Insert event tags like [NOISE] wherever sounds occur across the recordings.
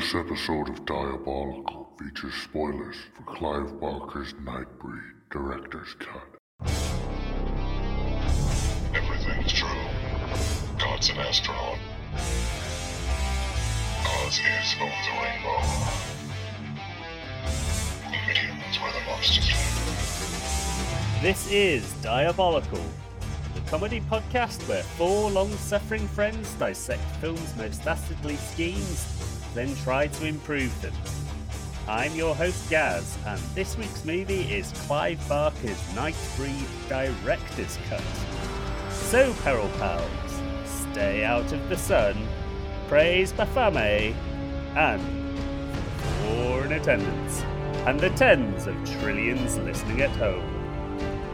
This episode of Diabolical features spoilers for Clive Barker's Nightbreed Director's Cut. Everything is true. God's an astronaut. Oz is over the rainbow. And humans were the monsters. This is Diabolical, the comedy podcast where four long suffering friends dissect films' most dastardly schemes, then try to improve them. I'm your host Gaz, and this week's movie is Clive Barker's Nightbreed Director's Cut. So, Peril Pals, stay out of the sun, praise Baphomet, and four in attendance, and the tens of trillions listening at home.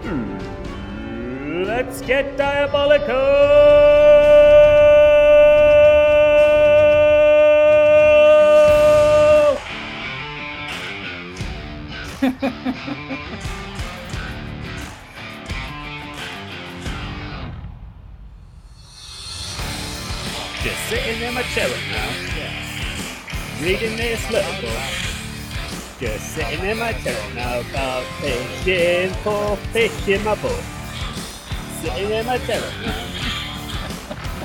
Hmm, let's get diabolical! Sitting in my chair right now, reading this little book. Just sitting in my chair now about fishing for fish in my book. Sitting in my chair now,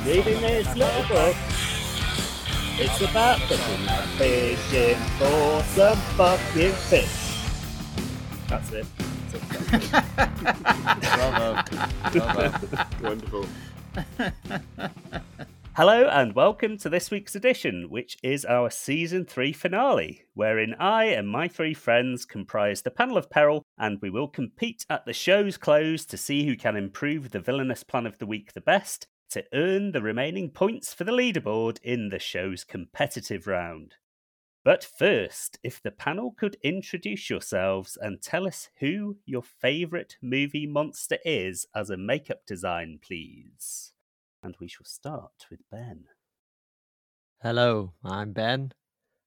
reading this little book. It's about fishing, fishing for some fucking fish. That's it. That's it. Bravo. Bravo. Wonderful. Hello and welcome to this week's edition, which is our season three finale, wherein I and my three friends comprise the panel of peril, and we will compete at the show's close to see who can improve the villainous plan of the week the best to earn the remaining points for the leaderboard in the show's competitive round. But first, if the panel could introduce yourselves and tell us who your favourite movie monster is as a makeup design, please. And we shall start with Ben. Hello, I'm Ben,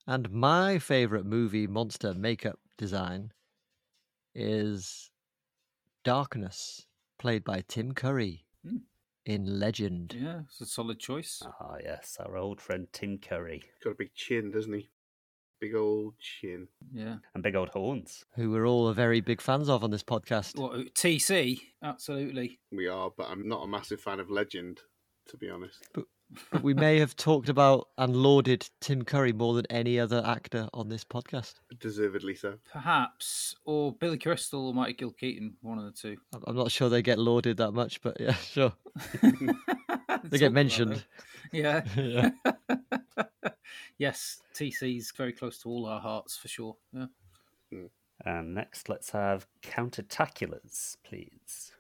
and my favourite movie monster makeup design is Darkness, played by Tim Curry Hmm. in Legend. Yeah, it's a solid choice. Ah, yes, our old friend Tim Curry. Got a big chin, doesn't he? Big old chin. Yeah. And big old horns. Who we're all very big fans of on this podcast. What TC? Absolutely. We are, but I'm not a massive fan of Legend, to be honest. But we may have talked about and lauded Tim Curry more than any other actor on this podcast. Deservedly so. Perhaps, or Billy Crystal or Michael Keaton, one of the two. I'm- I'm not sure they get lauded that much, but yeah, [LAUGHS] sure. they They get mentioned. Yeah. [LAUGHS] Yeah. [LAUGHS] yes, TC's very close to all our hearts for sure. Yeah. Hmm. And next, let's have Countertaculars, please.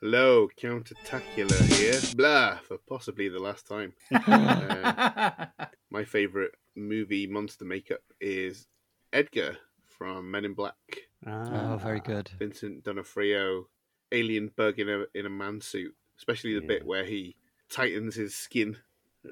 Hello, Countertacular here. Blah, for possibly the last time. [LAUGHS] Uh, my favourite movie monster makeup is Edgar from Men in Black. Ah, Oh, very good. Vincent D'Onofrio, alien bug in a in a man suit, especially the bit where he tightens his skin.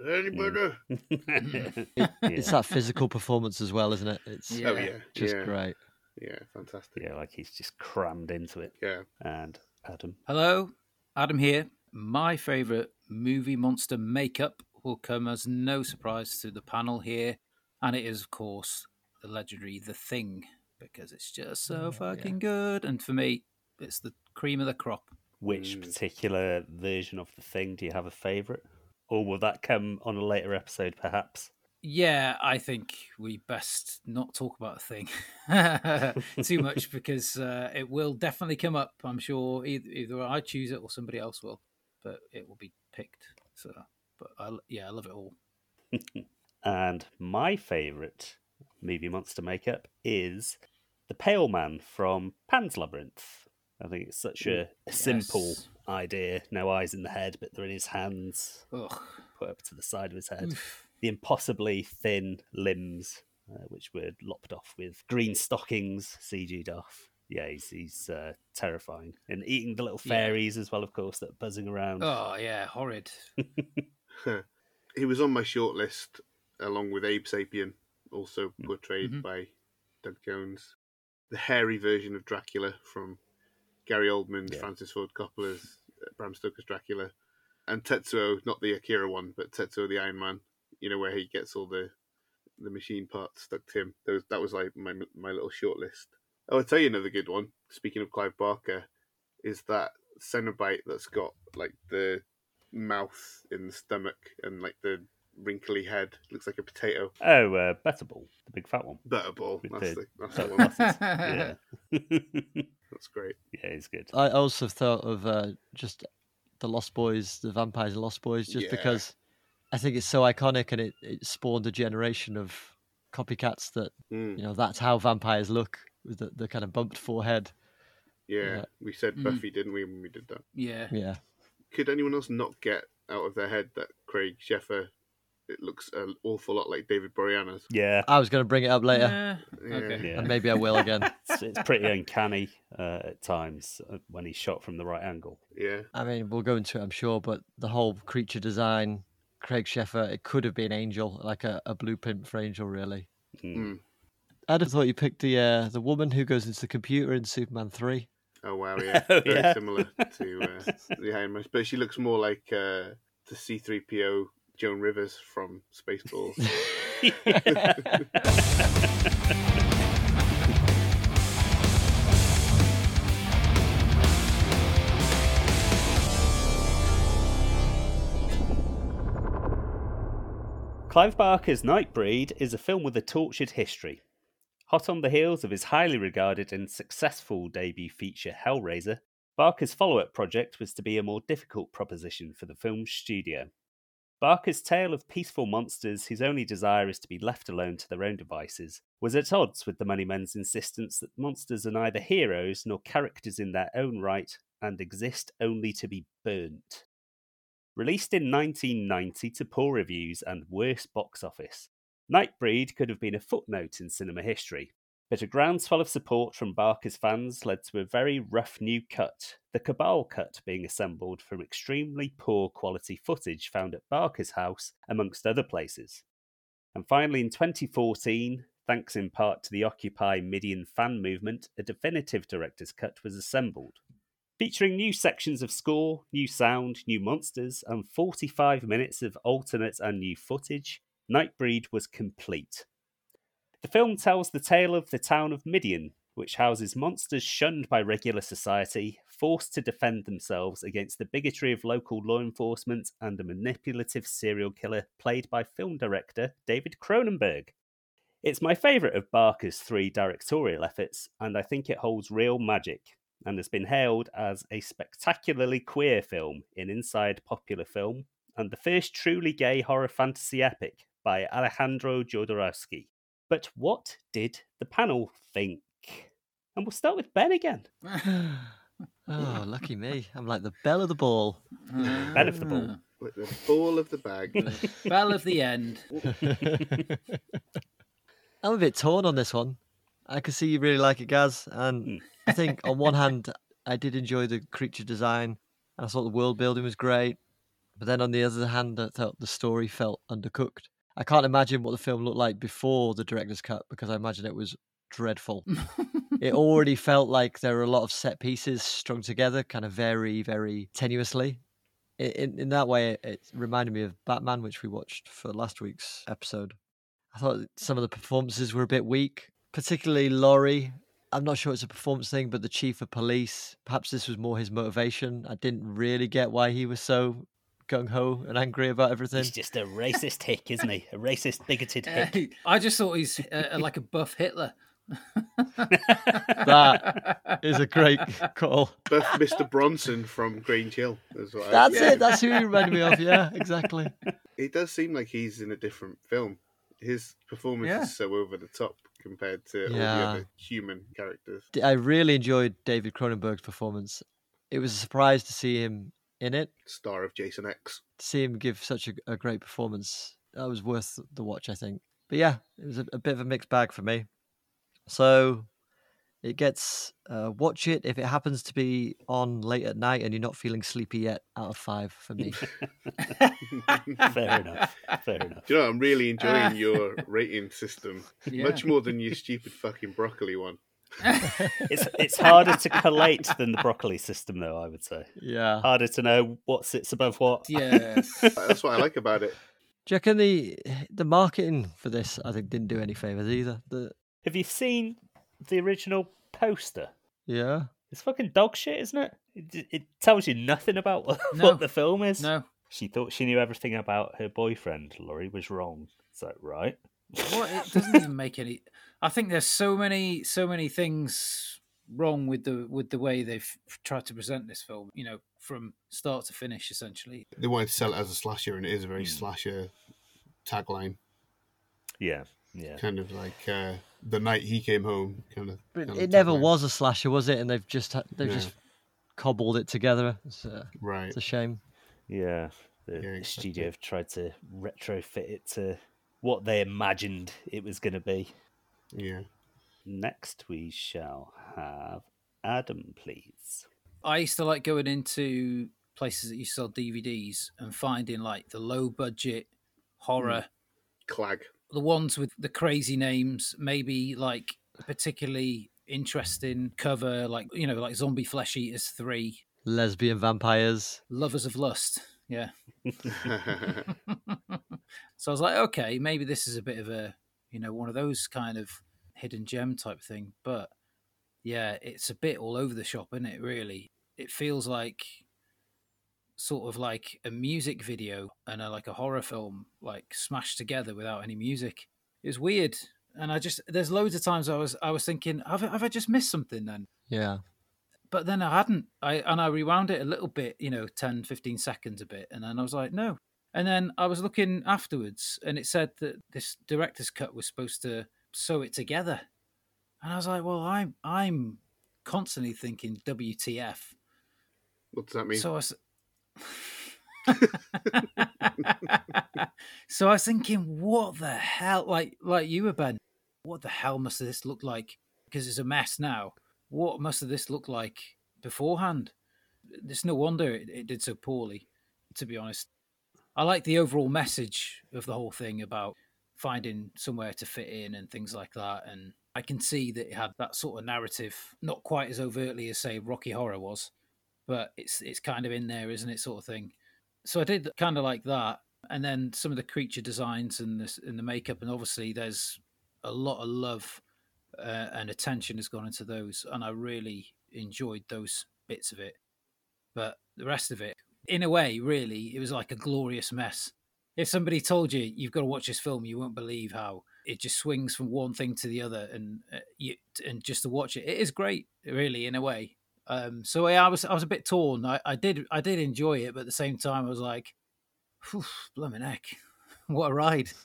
Anybody? [LAUGHS] It's that physical performance as well, isn't it? It's Yeah. Oh yeah, just yeah, great. yeah, fantastic. yeah, like he's just crammed into it. Yeah. And Adam. Hello, Adam here. My favourite movie monster makeup will come as no surprise to the panel here, and it is, of course, the legendary The Thing, because it's just so fucking good. And for me, it's the cream of the crop. Which Mm. particular version of the thing do you have a favourite? Or will that come on a later episode, perhaps? Yeah, I think we best not talk about The Thing [LAUGHS] too much [LAUGHS] because uh, it will definitely come up. I'm sure either, either I choose it or somebody else will, but it will be picked. So, but I, yeah, I love it all. [LAUGHS] And my favourite movie monster makeup is the Pale Man from Pan's Labyrinth. I think it's such a, a simple idea. No eyes in the head, but they're in his hands, Ugh. put up to the side of his head. Oof. The impossibly thin limbs, uh, which were lopped off with green stockings, CG'd off. Yeah, he's, he's uh, terrifying. And eating the little Yeah. fairies as well, of course, that are buzzing around. Oh yeah, horrid. [LAUGHS] he was on my shortlist along with Abe Sapien, also Mm. portrayed Mhm. by Doug Jones. The hairy version of Dracula from Gary Oldman's Yeah. Francis Ford Coppola's uh, Bram Stoker's Dracula, and Tetsuo, not the Akira one, but Tetsuo the Iron Man. You know where he gets all the the machine parts stuck to him. That was, that was like my my little short list. Oh, I'll tell you another good one. Speaking of Clive Barker, is that Cenobite that's got like the mouth in the stomach and like the wrinkly head. Looks like a potato. Oh, uh, Butterball, the big fat one. Butterball. With That's the the, that's the one. muscles. [LAUGHS] yeah. yeah, [LAUGHS] That's great. he's good. I also thought of uh, just the Lost Boys, the Vampires and Lost Boys, just Yeah. because I think it's so iconic and it, it spawned a generation of copycats that Mm, you know that's how vampires look with the, the kind of bumped forehead. yeah. Yeah. we said Mm. Buffy, didn't we, when we did that? Yeah. Yeah, Could anyone else not get out of their head that Craig Sheffer it looks an awful lot like David Boreanaz? Yeah, I was going to bring it up later, Yeah. Okay. yeah. and maybe I will again. [LAUGHS] It's, it's pretty uncanny uh, at times uh, when he's shot from the right angle. Yeah. I mean, we'll go into it, I'm sure, but the whole creature design, Craig Sheffer, it could have been Angel, like a, a blueprint for Angel, really. Mm. I'd have thought you picked the uh, the woman who goes into the computer in Superman three. Oh wow, [LAUGHS] yeah, Oh, very yeah. similar to uh, the Iron Man, but she looks more like uh, the C three PO Joan Rivers from Spaceballs. [LAUGHS] [LAUGHS] Clive Barker's Nightbreed is a film with a tortured history. Hot on the heels of his highly regarded and successful debut feature Hellraiser, Barker's follow up project was to be a more difficult proposition for the film's studio. Barker's tale of peaceful monsters whose only desire is to be left alone to their own devices was at odds with the Moneymen's insistence that monsters are neither heroes nor characters in their own right and exist only to be burnt. Released in 1990 to poor reviews and worse box office, Nightbreed could have been a footnote in cinema history, but a groundswell of support from Barker's fans led to a very rough new cut, the Cabal cut being assembled from extremely poor quality footage found at Barker's house, amongst other places. And finally, in 2014, thanks in part to the Occupy Midian fan movement, a definitive director's cut was assembled. Featuring new sections of score, new sound, new monsters, and 45 minutes of alternate and new footage, Nightbreed was complete. The film tells the tale of the town of Midian, which houses monsters shunned by regular society, forced to defend themselves against the bigotry of local law enforcement and a manipulative serial killer played by film director David Cronenberg. It's my favourite of Barker's three directorial efforts, and I think it holds real magic, and has been hailed as a spectacularly queer film in Inside Popular Film, and the first truly gay horror fantasy epic by Alejandro Jodorowsky. But what did the panel think? And we'll start with Ben again. [SIGHS] Oh, lucky me! I'm like the belle of the ball. [LAUGHS] Ben of the ball. [LAUGHS] With the ball of the bag. [LAUGHS] Bell of the end. I'm a bit torn on this one. I can see you really like it, Gaz, and Hmm. I think on one hand, I did enjoy the creature design, and I thought the world building was great. But then on the other hand, I felt the story felt undercooked. I can't imagine what the film looked like before the director's cut because I imagine it was dreadful. it already [LAUGHS] felt like there were a lot of set pieces strung together, kind of very, very tenuously. In in that way, it reminded me of Batman, which we watched for last week's episode. I thought some of the performances were a bit weak, particularly Laurie. I'm not sure it's a performance thing, but the chief of police, perhaps this was more his motivation. I didn't really get why he was so gung ho and angry about everything. He's just a racist hick, isn't he? A racist, bigoted hick. I just thought he's uh, like a buff Hitler. [LAUGHS] That is a great call. Buff Mr. Bronson from Grange Hill. Is what I- That's yeah. it. That's who he reminded me of. Yeah, exactly. It does seem like he's in a different film. His performance Yeah. is so over the top compared to all the Yeah. other human characters. I really enjoyed David Cronenberg's performance. It was a surprise to see him in it, Star of Jason X. to see him give such a, a great performance. That was worth the watch, I think. But yeah, it was a, a bit of a mixed bag for me. So it gets uh, watch it if it happens to be on late at night and you're not feeling sleepy yet. Out of five for me. [LAUGHS] Fair enough. Fair [LAUGHS] enough. Do you know, I'm really enjoying Ah. your rating system [LAUGHS] Yeah. much more than your stupid fucking broccoli one. It's it's harder to collate than the broccoli system, though. I would say yeah. harder to know what sits above what. yes. That's what I like about it. Do you reckon the the marketing for this? I think didn't do any favors either. The Have you seen the original poster? yeah, It's fucking dog shit, isn't it? It, it tells you nothing about what, [LAUGHS] No. what the film is. No. She thought she knew everything about her boyfriend. Laurie was wrong. Is that right? What it [LAUGHS] doesn't even make any I think there's so many so many things wrong with the with the way they've tried to present this film, you know, from start to finish essentially. They wanted to sell it as a slasher, and it is a very Hmm. slasher tagline, Yeah, yeah. kind of like uh, the night he came home. Kind of. but kind of it never tagline. was a slasher, was it? And they've just ha- they've Yeah. just cobbled it together. It's, uh, Right. it's a shame. Yeah, the, Yeah, the exactly. studio have tried to retrofit it to what they imagined it was going to be. Yeah. Next, we shall have Adam, please. I used to like going into places that you sell DVDs and finding like the low budget horror, Clag. The ones with the crazy names, maybe like particularly interesting cover, like you know, like Zombie Flesh Eaters Three, Lesbian vampires. Lovers of Lust. Yeah. [LAUGHS] [LAUGHS] so I was like, okay, maybe this is a bit of a, you know, one of those kind of hidden gem type thing. But yeah, it's a bit all over the shop, isn't it? Really, it feels like sort of like a music video and a, like a horror film, like smashed together without any music. It's weird, and I just there's loads of times I was I was thinking, have, I- have I just missed something then? Yeah, but then I hadn't. I and I rewound it a little bit, you know, 10, 15 seconds a bit, and then I was like, no. And then I was looking afterwards, and it said that this director's cut was supposed to sew it together, and I was like, well, I'm I'm constantly thinking WTF. what does that mean? So I was. [LAUGHS] so I was thinking, what the hell? Like, like you were Ben. What the hell must this look like? Because it's a mess now. What must this look like beforehand? It's no wonder it, it did so poorly. To be honest, I like the overall message of the whole thing about finding somewhere to fit in and things like that. And I can see that it had that sort of narrative, not quite as overtly as say Rocky Horror was, but it's it's kind of in there, isn't it, sort of thing. So I did kind of like that, and then some of the creature designs and the and the makeup, and obviously there's a lot of love uh, and attention has gone into those, and I really enjoyed those bits of it. But the rest of it, in a way, really, it was like a glorious mess. If somebody told you you've got to watch this film, you won't believe how it just swings from one thing to the other, and uh, you and just to watch it, it is great, really, in a way. Um, so yeah, I was I was a bit torn. I, I did I did enjoy it, but at the same time, I was like, Phew, "Blimey heck, [LAUGHS] what a ride!" [LAUGHS]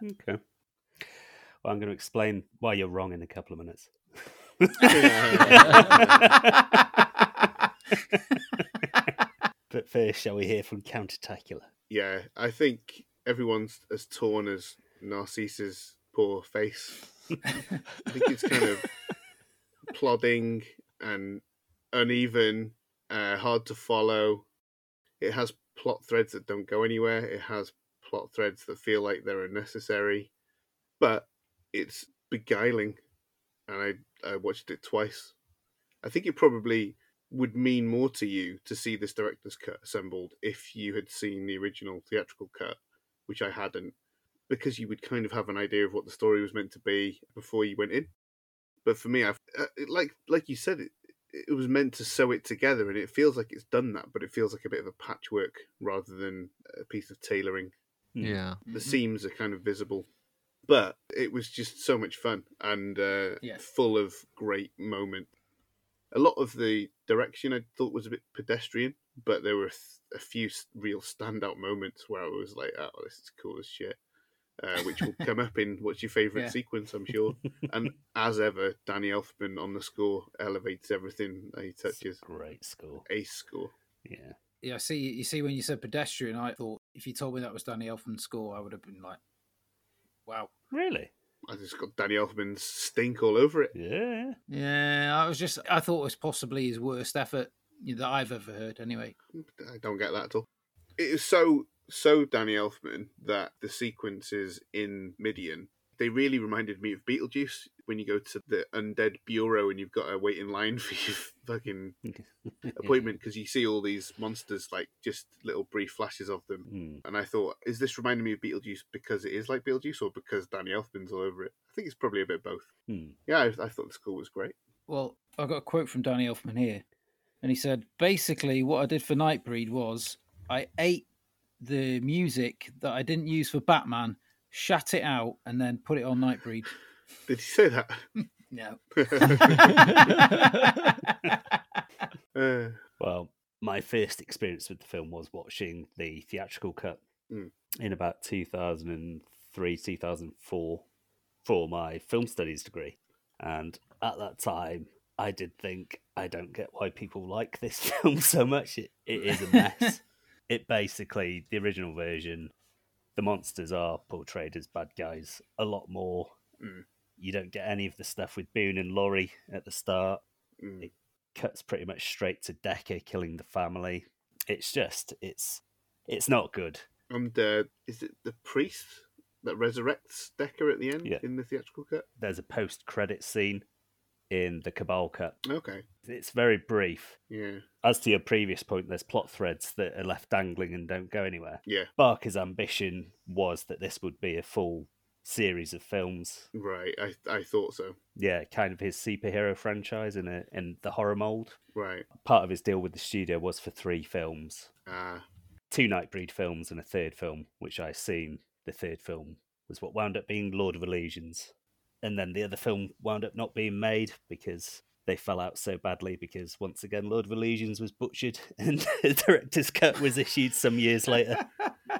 Okay. Well, I'm going to explain why you're wrong in a couple of minutes. [LAUGHS] but first, shall we hear from Countertacular? yeah, I think everyone's as torn as Narcisse's poor face. I think it's kind of plodding and uneven, uh, hard to follow. It has plot threads that don't go anywhere. It has plot threads that feel like they're unnecessary, but it's beguiling. And I I watched it twice. I think it probably would mean more to you to see this director's cut assembled if you had seen the original theatrical cut, which I hadn't, because you would kind of have an idea of what the story was meant to be before you went in. But for me, I it- like like you said, it it was meant to sew it together, and it feels like it's done that, but it feels like a bit of a patchwork rather than a piece of tailoring. Hmm. yeah. The seams are kind of visible, but it was just so much fun and uh, Yeah. full of great moments. A lot of the direction I thought was a bit pedestrian, but there were th- a few real standout moments where I was like, "Oh, this is cool as shit." Uh, which will come up in what's your favourite Yeah. sequence, I'm sure. [LAUGHS] And as ever, Danny Elfman on the score elevates everything that he touches. Great score. Ace score. Yeah. yeah, I see, you see, when you said pedestrian, I thought if you told me that was Danny Elfman's score, I would have been like, "Wow." Really? I just got Danny Elfman's stink all over it. Yeah. Yeah, I was just, I thought it was possibly his worst effort that I've ever heard. Anyway, I don't get that at all. It is so so Danny Elfman that the sequences in Midian They really reminded me of Beetlejuice when you go to the undead bureau and you've got to wait in line [LAUGHS] for your fucking [LAUGHS] appointment because you see all these monsters, like just little brief flashes of them. Hmm. And I thought, is this reminding me of Beetlejuice because it is like Beetlejuice or because Danny Elfman's all over it? I think it's probably a bit both. Hmm. Yeah, I, I thought the score was great. Well, I've got a quote from Danny Elfman here. And he said, basically, what I did for Nightbreed was I ate the music that I didn't use for Batman, shut it out, and then put it on Nightbreed. [LAUGHS] Did he say that? [LAUGHS] No. [LAUGHS] Uh, Well, my first experience with the film was watching the theatrical cut Mm. in about 2003, 2004 for my film studies degree. And at that time, I did think, I don't get why people like this film so much. It, it is a mess. It basically, the original version, the monsters are portrayed as bad guys a lot more. Mm. You don't get any of the stuff with Boone and Laurie at the start mm. cuts pretty much straight to Decker killing the family. It's just it's it's not good. And uh, is it the priest that resurrects Decker at the end Yeah. in the theatrical cut? There's a post credit scene in the Cabal cut. Okay, It's very brief. yeah, As to your previous point, there's plot threads that are left dangling and don't go anywhere. yeah, Barker's ambition was that this would be a full series of films. right. I I thought so. Yeah, kind of his superhero franchise in a in the horror mold. Right. Part of his deal with the studio was for three films. Ah, two Nightbreed films and a third film, which I assume the third film was what wound up being Lord of Illusions. And then the other film wound up not being made because they fell out so badly because once again Lord of Illusions was butchered [LAUGHS] and the director's cut was issued some years later.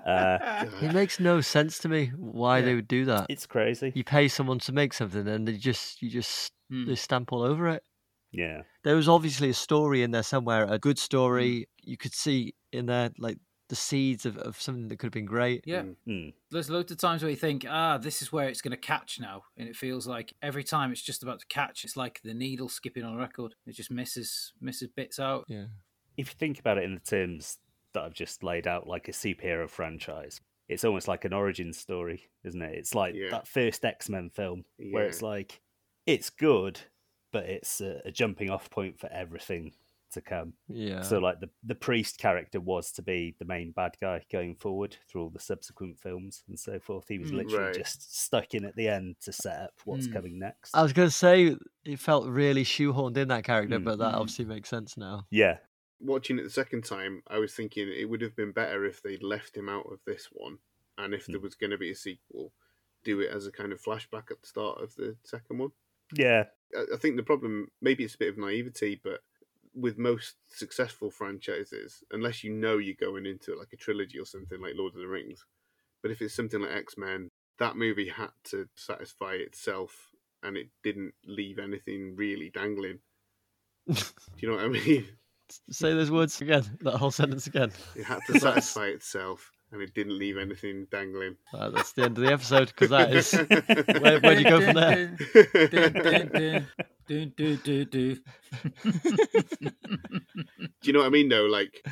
Uh, It makes no sense to me why Yeah. they would do that. it's crazy. You pay someone to make something, and they just you just Hmm. they stamp all over it. Yeah. There was obviously a story in there somewhere, a good story. Hmm. You could see in there like the seeds of, of something that could have been great. Yeah. Mm. Mm. There's loads of times where you think, ah, this is where it's going to catch now. And it feels like every time it's just about to catch, it's like the needle skipping on a record. It just misses misses bits out. Yeah. If you think about it in the terms that I've just laid out, like a superhero franchise, it's almost like an origin story, isn't it? It's like Yeah. that first X Men film where it's like, it's good, but it's a, a jumping off point for everything to come. Yeah. So, like, the, the priest character was to be the main bad guy going forward through all the subsequent films and so forth. He was Mm. literally Right. just stuck in at the end to set up what's Mm. coming next. I was going to say it felt really shoehorned in that character, Mm. but that Mm. obviously makes sense now. yeah. watching it the second time, I was thinking it would have been better if they'd left him out of this one, and if there Hmm. was going to be a sequel, do it as a kind of flashback at the start of the second one. Yeah. I I think the problem, maybe it's a bit of naivety, but with most successful franchises, unless you know you're going into like a trilogy or something like Lord of the Rings, but if it's something like X Men, that movie had to satisfy itself, and it didn't leave anything really dangling. [LAUGHS] Do you know what I mean? Say those words again, that whole sentence again. It had to [LAUGHS] satisfy itself, and it didn't leave anything dangling. Uh, that's the end of the episode because that is. [LAUGHS] Where, where do you go from there? Dun, dun, dun, dun, dun. Do you know what I mean? Though, like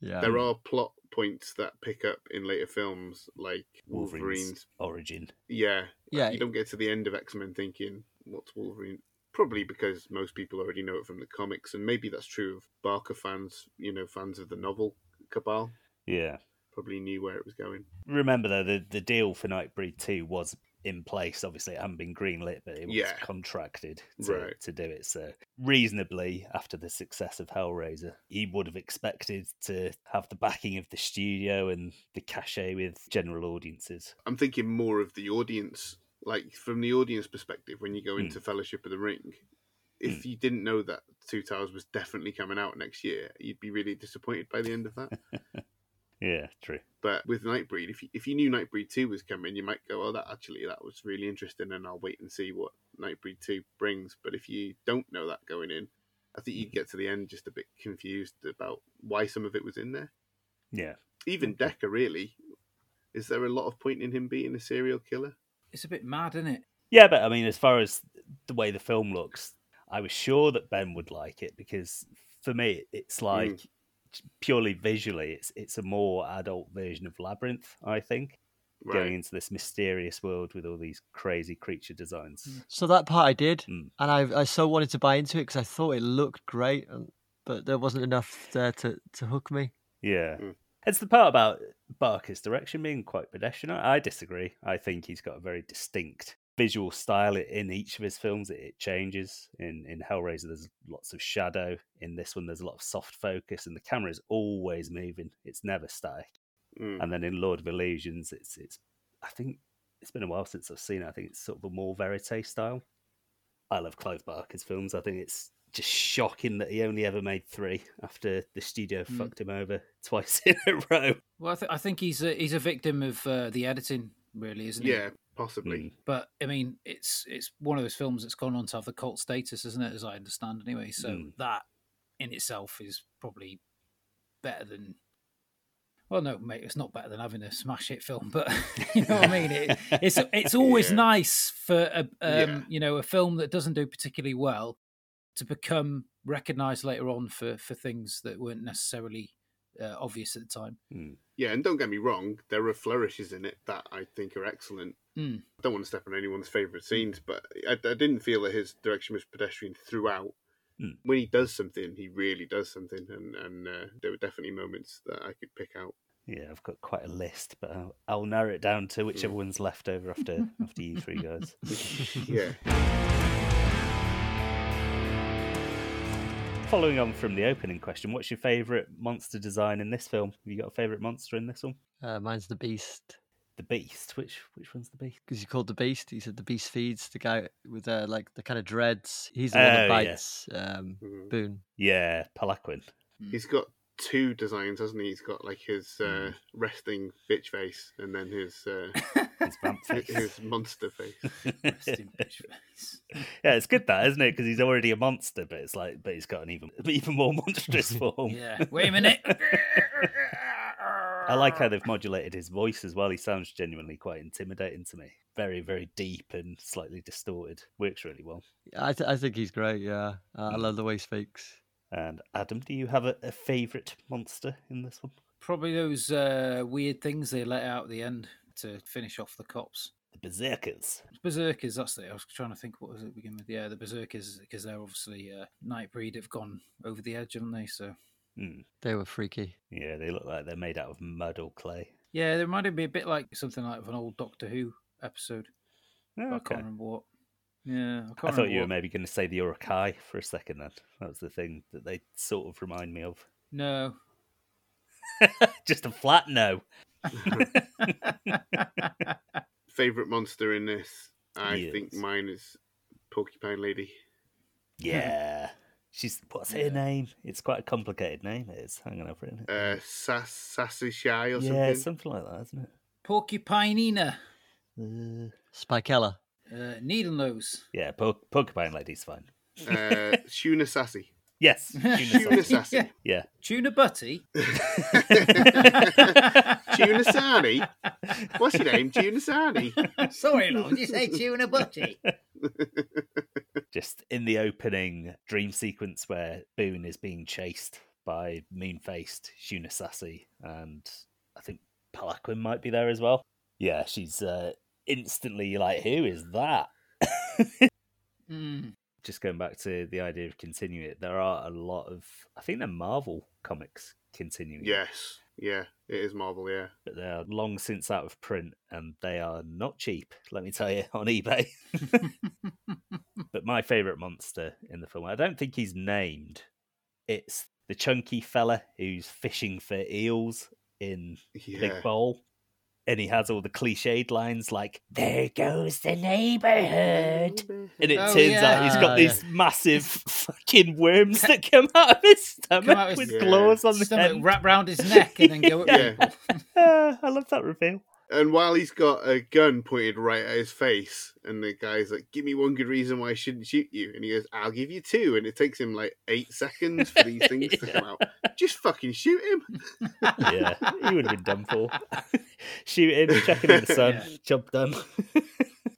Yeah. there are plot points that pick up in later films, like Wolverine's Wolverine's. origin. Yeah, Yeah. You don't get to the end of X Men thinking, "What's Wolverine?" Probably because most people already know it from the comics, and maybe that's true of Barker fans. You know, fans of the novel Cabal Yeah. probably knew where it was going. Remember though, the, the deal for Nightbreed Two was in place. Obviously, it hadn't been greenlit, but it was Yeah. contracted to, Right. to do it. So reasonably, after the success of Hellraiser, he would have expected to have the backing of the studio and the cachet with general audiences. I'm thinking more of the audience, like from the audience perspective, when you go Hmm. into Fellowship of the Ring. If you didn't know that Two Towers was definitely coming out next year, you'd be really disappointed by the end of that. [LAUGHS] Yeah, true. But with Nightbreed, if you, if you knew Nightbreed two was coming, you might go, "Oh, that actually that was really interesting," and I'll wait and see what Nightbreed two brings. But if you don't know that going in, I think you'd get to the end just a bit confused about why some of it was in there. Yeah. Even Decker, really, is there a lot of point in him being a serial killer? It's a bit mad, isn't it? Yeah, but I mean, as far as the way the film looks, I was sure that Ben would like it because for me, it's hmm. like purely visually, it's it's a more adult version of Labyrinth. I think Right. going into this mysterious world with all these crazy creature designs. So that part I did, Mm. and I I so wanted to buy into it because I thought it looked great, but there wasn't enough there to, to hook me. Yeah. Mm. It's the part about Barker's direction being quite pedestrian. I I disagree. I think he's got a very distinct visual style in each of his films. It, it changes. In in Hellraiser, there's lots of shadow. In this one, there's a lot of soft focus, and the camera is always moving. It's never static. Mm. And then in Lord of Illusions, it's it's. I think it's been a while since I've seen it. I think it's sort of a more verite style. I love Clive Barker's films. I think it's just shocking that he only ever made three after the studio Mm. fucked him over twice [LAUGHS] in a row. Well, I, th- I think he's a, he's a victim of uh, the editing, really, isn't he? Yeah, possibly. But I mean, it's it's one of those films that's gone on to have the cult status, isn't it? As I understand, anyway. So Mm. that in itself is probably better than. Well, no, mate, it's not better than having a smash hit film, but [LAUGHS] you know what I mean. It, [LAUGHS] it's it's always Yeah. nice for a um, Yeah. you know a film that doesn't do particularly well to become recognised later on for for things that weren't necessarily uh, obvious at the time. Hmm. Yeah, and don't get me wrong, there are flourishes in it that I think are excellent. Mm. I don't want to step on anyone's favourite scenes, but I, I didn't feel that his direction was pedestrian throughout. Mm. When he does something, he really does something, and, and uh, there were definitely moments that I could pick out. Yeah, I've got quite a list, but I'll, I'll narrow it down to whichever one's left over after [LAUGHS] after you three guys. [LAUGHS] Yeah. Following on from the opening question, what's your favourite monster design in this film? Have you got a favourite monster in this one? Uh, mine's the Beast The Beast. Which which one's the Beast? because he called the Beast. He said the Beast feeds the guy with uh, like the kind of dreads. He's the one Oh, that yeah. bites um, Mhm. Boone. Yeah, Peloquin. He's got two designs, hasn't he? He's got like his uh, Mm. resting bitch face and then his uh, [LAUGHS] His vamp [LAUGHS] face. his monster face. [LAUGHS] Rest in bitch face. yeah, it's good that, isn't it? Because he's already a monster, but it's like, but he's got an even even more monstrous form. Yeah. Wait a minute. I like how they've modulated his voice as well. He sounds genuinely quite intimidating to me. Very, very deep and slightly distorted. Works really well. I th- I think he's great. Yeah, uh, I Mm. love the way he speaks. And Adam, do you have a, a favourite monster in this one? Probably those uh, weird things they let out at the end to finish off the cops. The Berserkers. Berserkers, that's it. I was trying to think what was it to begin with. Yeah, the Berserkers, because they're obviously uh, Nightbreed have gone over the edge, haven't they? So Hmm. They were freaky. Yeah, they look like they're made out of mud or clay. yeah, they reminded me a bit like something like of an old Doctor Who episode. but Oh, I can't remember what. Yeah, I can't I thought remember you were what. maybe going to say the Uruk-hai for a second then. That was the thing that they sort of remind me of. No. [LAUGHS] Just a flat no. [LAUGHS] Favorite monster in this, I think mine is Porcupine Lady. Yeah. She's what's her Yeah. name? It's quite a complicated name. It is. Hang on, I've written it. Uh, Sass Sassy Shy or yeah, something. Yeah, something like that, isn't it? Porcupinina, Uh, Spikella. uh, Needle Nose. yeah, por- porcupine lady's fine. Uh, [LAUGHS] Shuna Sassi. Yes, [LAUGHS] Tuna Tuna Sassy. Yeah. yeah. Tuna Butty. [LAUGHS] Tuna Sani. What's your name? Tuna Sani. Sorry, Lord, you say Tuna Butty? Just in the opening dream sequence where Boone is being chased by moon-faced Shuna Sassi, and I think Peloquin might be there as well. Yeah, she's uh, instantly like, "Who is that?" [LAUGHS] Mm. just going back to the idea of continuing it, there are a lot of I think they're Marvel comics continuing. Yes. Yeah, it is Marvel, yeah. but they are long since out of print and they are not cheap. Let me tell you on eBay. [LAUGHS] but my favorite monster in the film, I don't think he's named. It's the chunky fella who's fishing for eels in Yeah. Big Bowl. And he has all the cliched lines like, There goes the neighborhood. And it Oh, turns out he's got these massive [LAUGHS] fucking worms that come out of his stomach out of with his- claws on the Stomach end. wrap round his neck and then go at [LAUGHS] Yeah. people. [LAUGHS] Ah, I love that reveal. And while he's got a gun pointed right at his face, and the guy's like, "Give me one good reason why I shouldn't shoot you," and he goes, "I'll give you two. and it takes him like eight seconds for these things to come out. [LAUGHS] Just fucking shoot him. [LAUGHS] Yeah, he would have been done for. [LAUGHS] Shoot him, chuck him in the sun, Yeah. job done.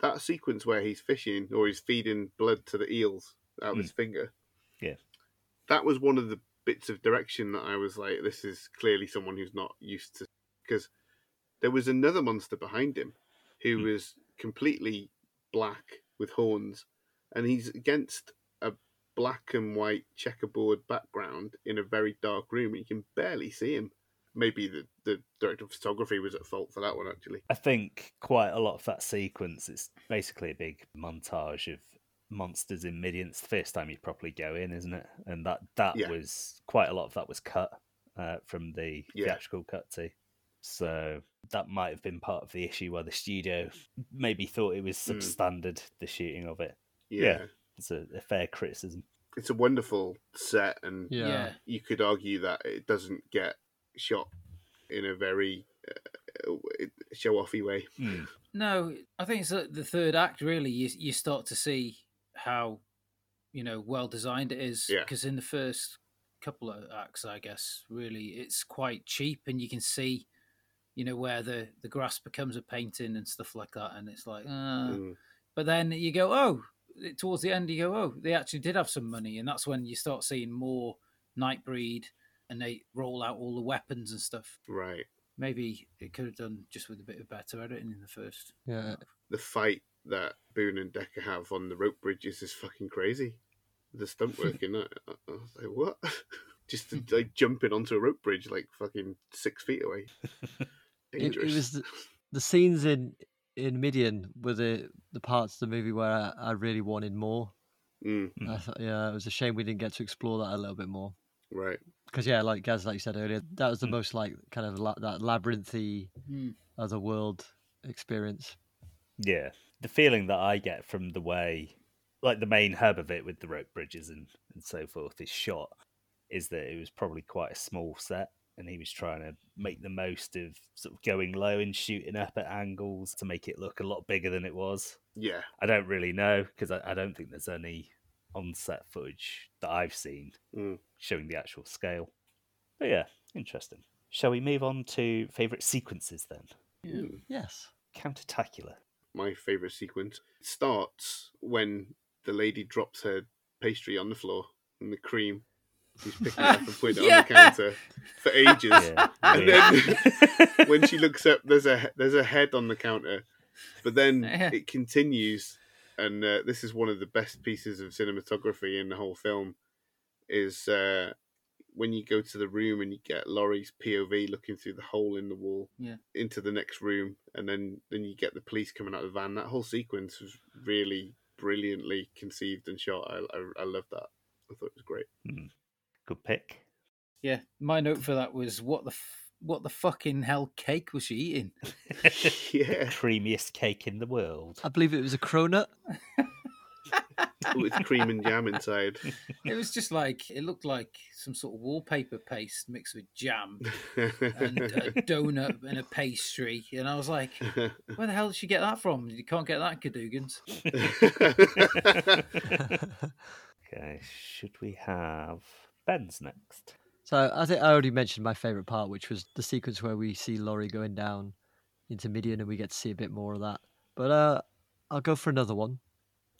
That sequence where he's fishing or he's feeding blood to the eels out of his hmm. finger. Yeah. that was one of the bits of direction that I was like, "This is clearly someone who's not used to," because there was another monster behind him who Hmm. was completely black with horns, and he's against a black and white checkerboard background in a very dark room. You can barely see him. Maybe the, the director of photography was at fault for that one, actually. I think quite a lot of that sequence is basically a big montage of monsters in Midian. It's the first time you properly go in, isn't it? And that that Yeah. was quite a lot of that was cut uh, from the Yeah. theatrical cut too. So that might have been part of the issue where the studio maybe thought it was Mm. substandard the shooting of it. Yeah. Yeah. It's a, a fair criticism. It's a wonderful set, and Yeah. yeah. you could argue that it doesn't get shot in a very uh, show offy way. Mm. No, I think it's the the third act. Really, you you start to see how you know well designed it is. Yeah. Because in the first couple of acts, I guess really it's quite cheap, and you can see, you know, where the the grass becomes a painting and stuff like that, and it's like, uh, Mm. but then you go, oh, towards the end, you go, oh, they actually did have some money, and that's when you start seeing more Nightbreed, and they roll out all the weapons and stuff. Right. Maybe it could have done just with a bit of better editing in the first. Yeah. The fight that Boone and Decker have on the rope bridges is fucking crazy. The stunt work [LAUGHS] in that, I I was like, what? [LAUGHS] Just like jumping onto a rope bridge like fucking six feet away. [LAUGHS] It, Dangerous. it was the, the scenes in in Midian were the the parts of the movie where I, I really wanted more. Mm, I thought, yeah, it was a shame we didn't get to explore that a little bit more. right. Because yeah, like Gaz, like you said earlier, that was the Mm. most like kind of la- that labyrinthy Hmm. other world experience. Yeah. The feeling that I get from the way, like the main hub of it with the rope bridges and, and so forth is shot, is that it was probably quite a small set and he was trying to make the most of sort of going low and shooting up at angles to make it look a lot bigger than it was. Yeah. I don't really know because I, I don't think there's any on set footage that I've seen Mm. showing the actual scale. But yeah, interesting. Shall we move on to favourite sequences then? Mm. Yes. Countertacular. My favourite sequence starts when the lady drops her pastry on the floor and the cream. She's picking it up and putting it Yeah. on the counter for ages. Yeah, And weird. then [LAUGHS] when she looks up, there's a there's a head on the counter, but then [LAUGHS] Yeah. it continues, and uh, this is one of the best pieces of cinematography in the whole film. Is uh, when you go to the room and you get Laurie's POV looking through the hole in the wall Yeah. into the next room, and then then you get the police coming out of the van. That whole sequence was really brilliantly conceived and shot. I I, I love that. I thought it was great. Good pick. Yeah, my note for that was what the f- what the fucking hell cake was she eating? [LAUGHS] Yeah, Creamiest cake in the world. I believe it was a cronut. with cream and jam inside. [LAUGHS] It was just like it looked like some sort of wallpaper paste mixed with jam and a [LAUGHS] donut and a pastry, and I was like, where the hell did she get that from? You can't get that in Cadogan's. Okay, should we have Ben's next? So I think I already mentioned my favourite part, which was the sequence where we see Laurie going down into Midian and we get to see a bit more of that. But uh, I'll go for another one.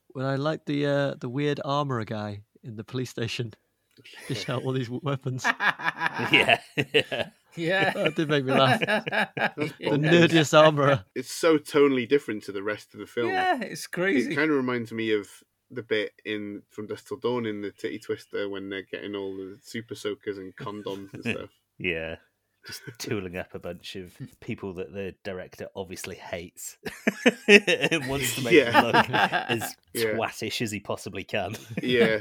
When I like the uh, the weird armourer guy in the police station, [LAUGHS] dish out all these weapons. [LAUGHS] yeah. [LAUGHS] yeah. That did make me laugh. The nerdiest armourer. It's so tonally different to the rest of the film. Yeah, it's crazy. It kind of reminds me of the bit in From Dusk Till Dawn in the Titty Twister when they're getting all the super soakers and condoms and [LAUGHS] stuff. yeah. Just tooling up a bunch of people that the director obviously hates [LAUGHS] and wants to make Yeah. them look [LAUGHS] as Yeah. twattish as he possibly can. Yeah,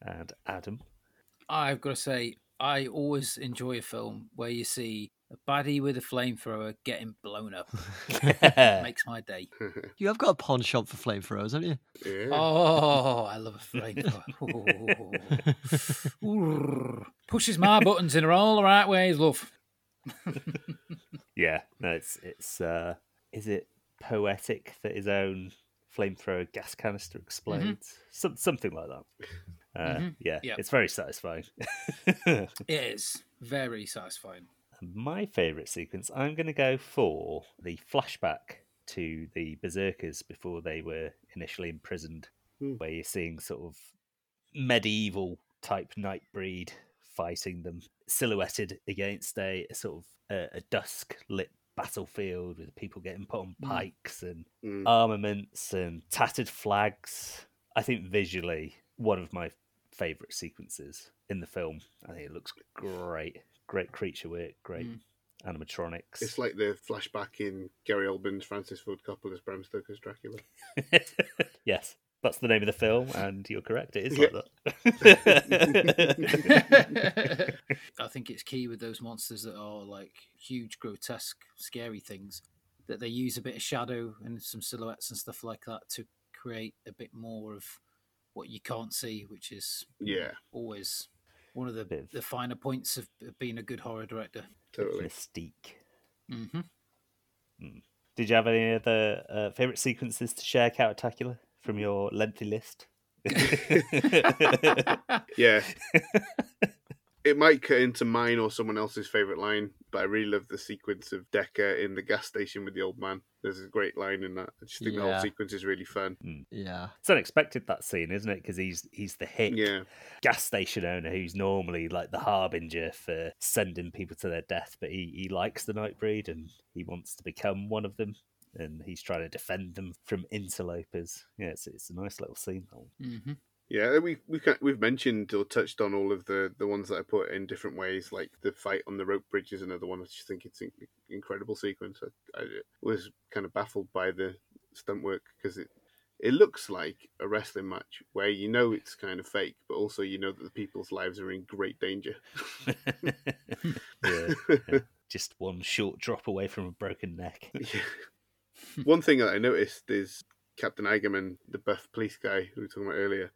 And Adam. I've got to say, I always enjoy a film where you see a baddie with a flamethrower getting blown up. [LAUGHS] [LAUGHS] Makes my day. [LAUGHS] You have got a pawn shop for flamethrowers, haven't you? yeah. Oh, I love a flamethrower. Ooh. Ooh. Pushes my buttons in all the right ways, love. yeah, no, it's it's uh is it poetic that his own flamethrower gas canister explodes? Some, something like that. Uh, Mhm. Yeah, Yeah. it's very satisfying. [LAUGHS] It is very satisfying. My favourite sequence, I'm going to go for the flashback to the Berserkers before they were initially imprisoned, Hmm. where you're seeing sort of medieval type Nightbreed fighting them. silhouetted against a, a sort of a, a dusk lit battlefield with people getting put on Mm. pikes and Mm. armaments and tattered flags. I think visually one of my favorite sequences in the film. I think it looks great. Great creature work, great Mm. animatronics. It's like the flashback in Gary Oldman's Francis Ford Coppola's Bram Stoker's Dracula. [LAUGHS] yes, that's the name of the film, and you're correct. It is Yeah. like that. [LAUGHS] I think it's key with those monsters that are like huge, grotesque, scary things that they use a bit of shadow and some silhouettes and stuff like that to create a bit more of what you can't see, which is Yeah, always one of the Bit of- the finer points of of being a good horror director. totally. Mystique. hmm Did you have any other uh, favorite sequences to share, Charactacular, from your lengthy list? [LAUGHS] Yeah. [LAUGHS] [LAUGHS] it might cut into mine or someone else's favourite line, but I really love the sequence of Decker in the gas station with the old man. There's a great line in that. I just think the whole sequence is really fun. Yeah. It's unexpected that scene, isn't it? Because he's he's the hick Yeah, gas station owner who's normally like the harbinger for sending people to their death, but he, he likes the Nightbreed and he wants to become one of them, and he's trying to defend them from interlopers. Yeah, it's it's a nice little scene. that one. hmm yeah. We we've we've mentioned or touched on all of the the ones that I put in different ways. Like the fight on the rope bridge is another one. I just think it's an incredible sequence. I, I was kind of baffled by the stunt work because it it looks like a wrestling match where you know it's kind of fake, but also you know that the people's lives are in great danger. [LAUGHS] [LAUGHS] yeah, yeah. just one short drop away from a broken neck. [LAUGHS] Yeah. One thing that I noticed is Captain Eigerman, the buff police guy who we were talking about earlier,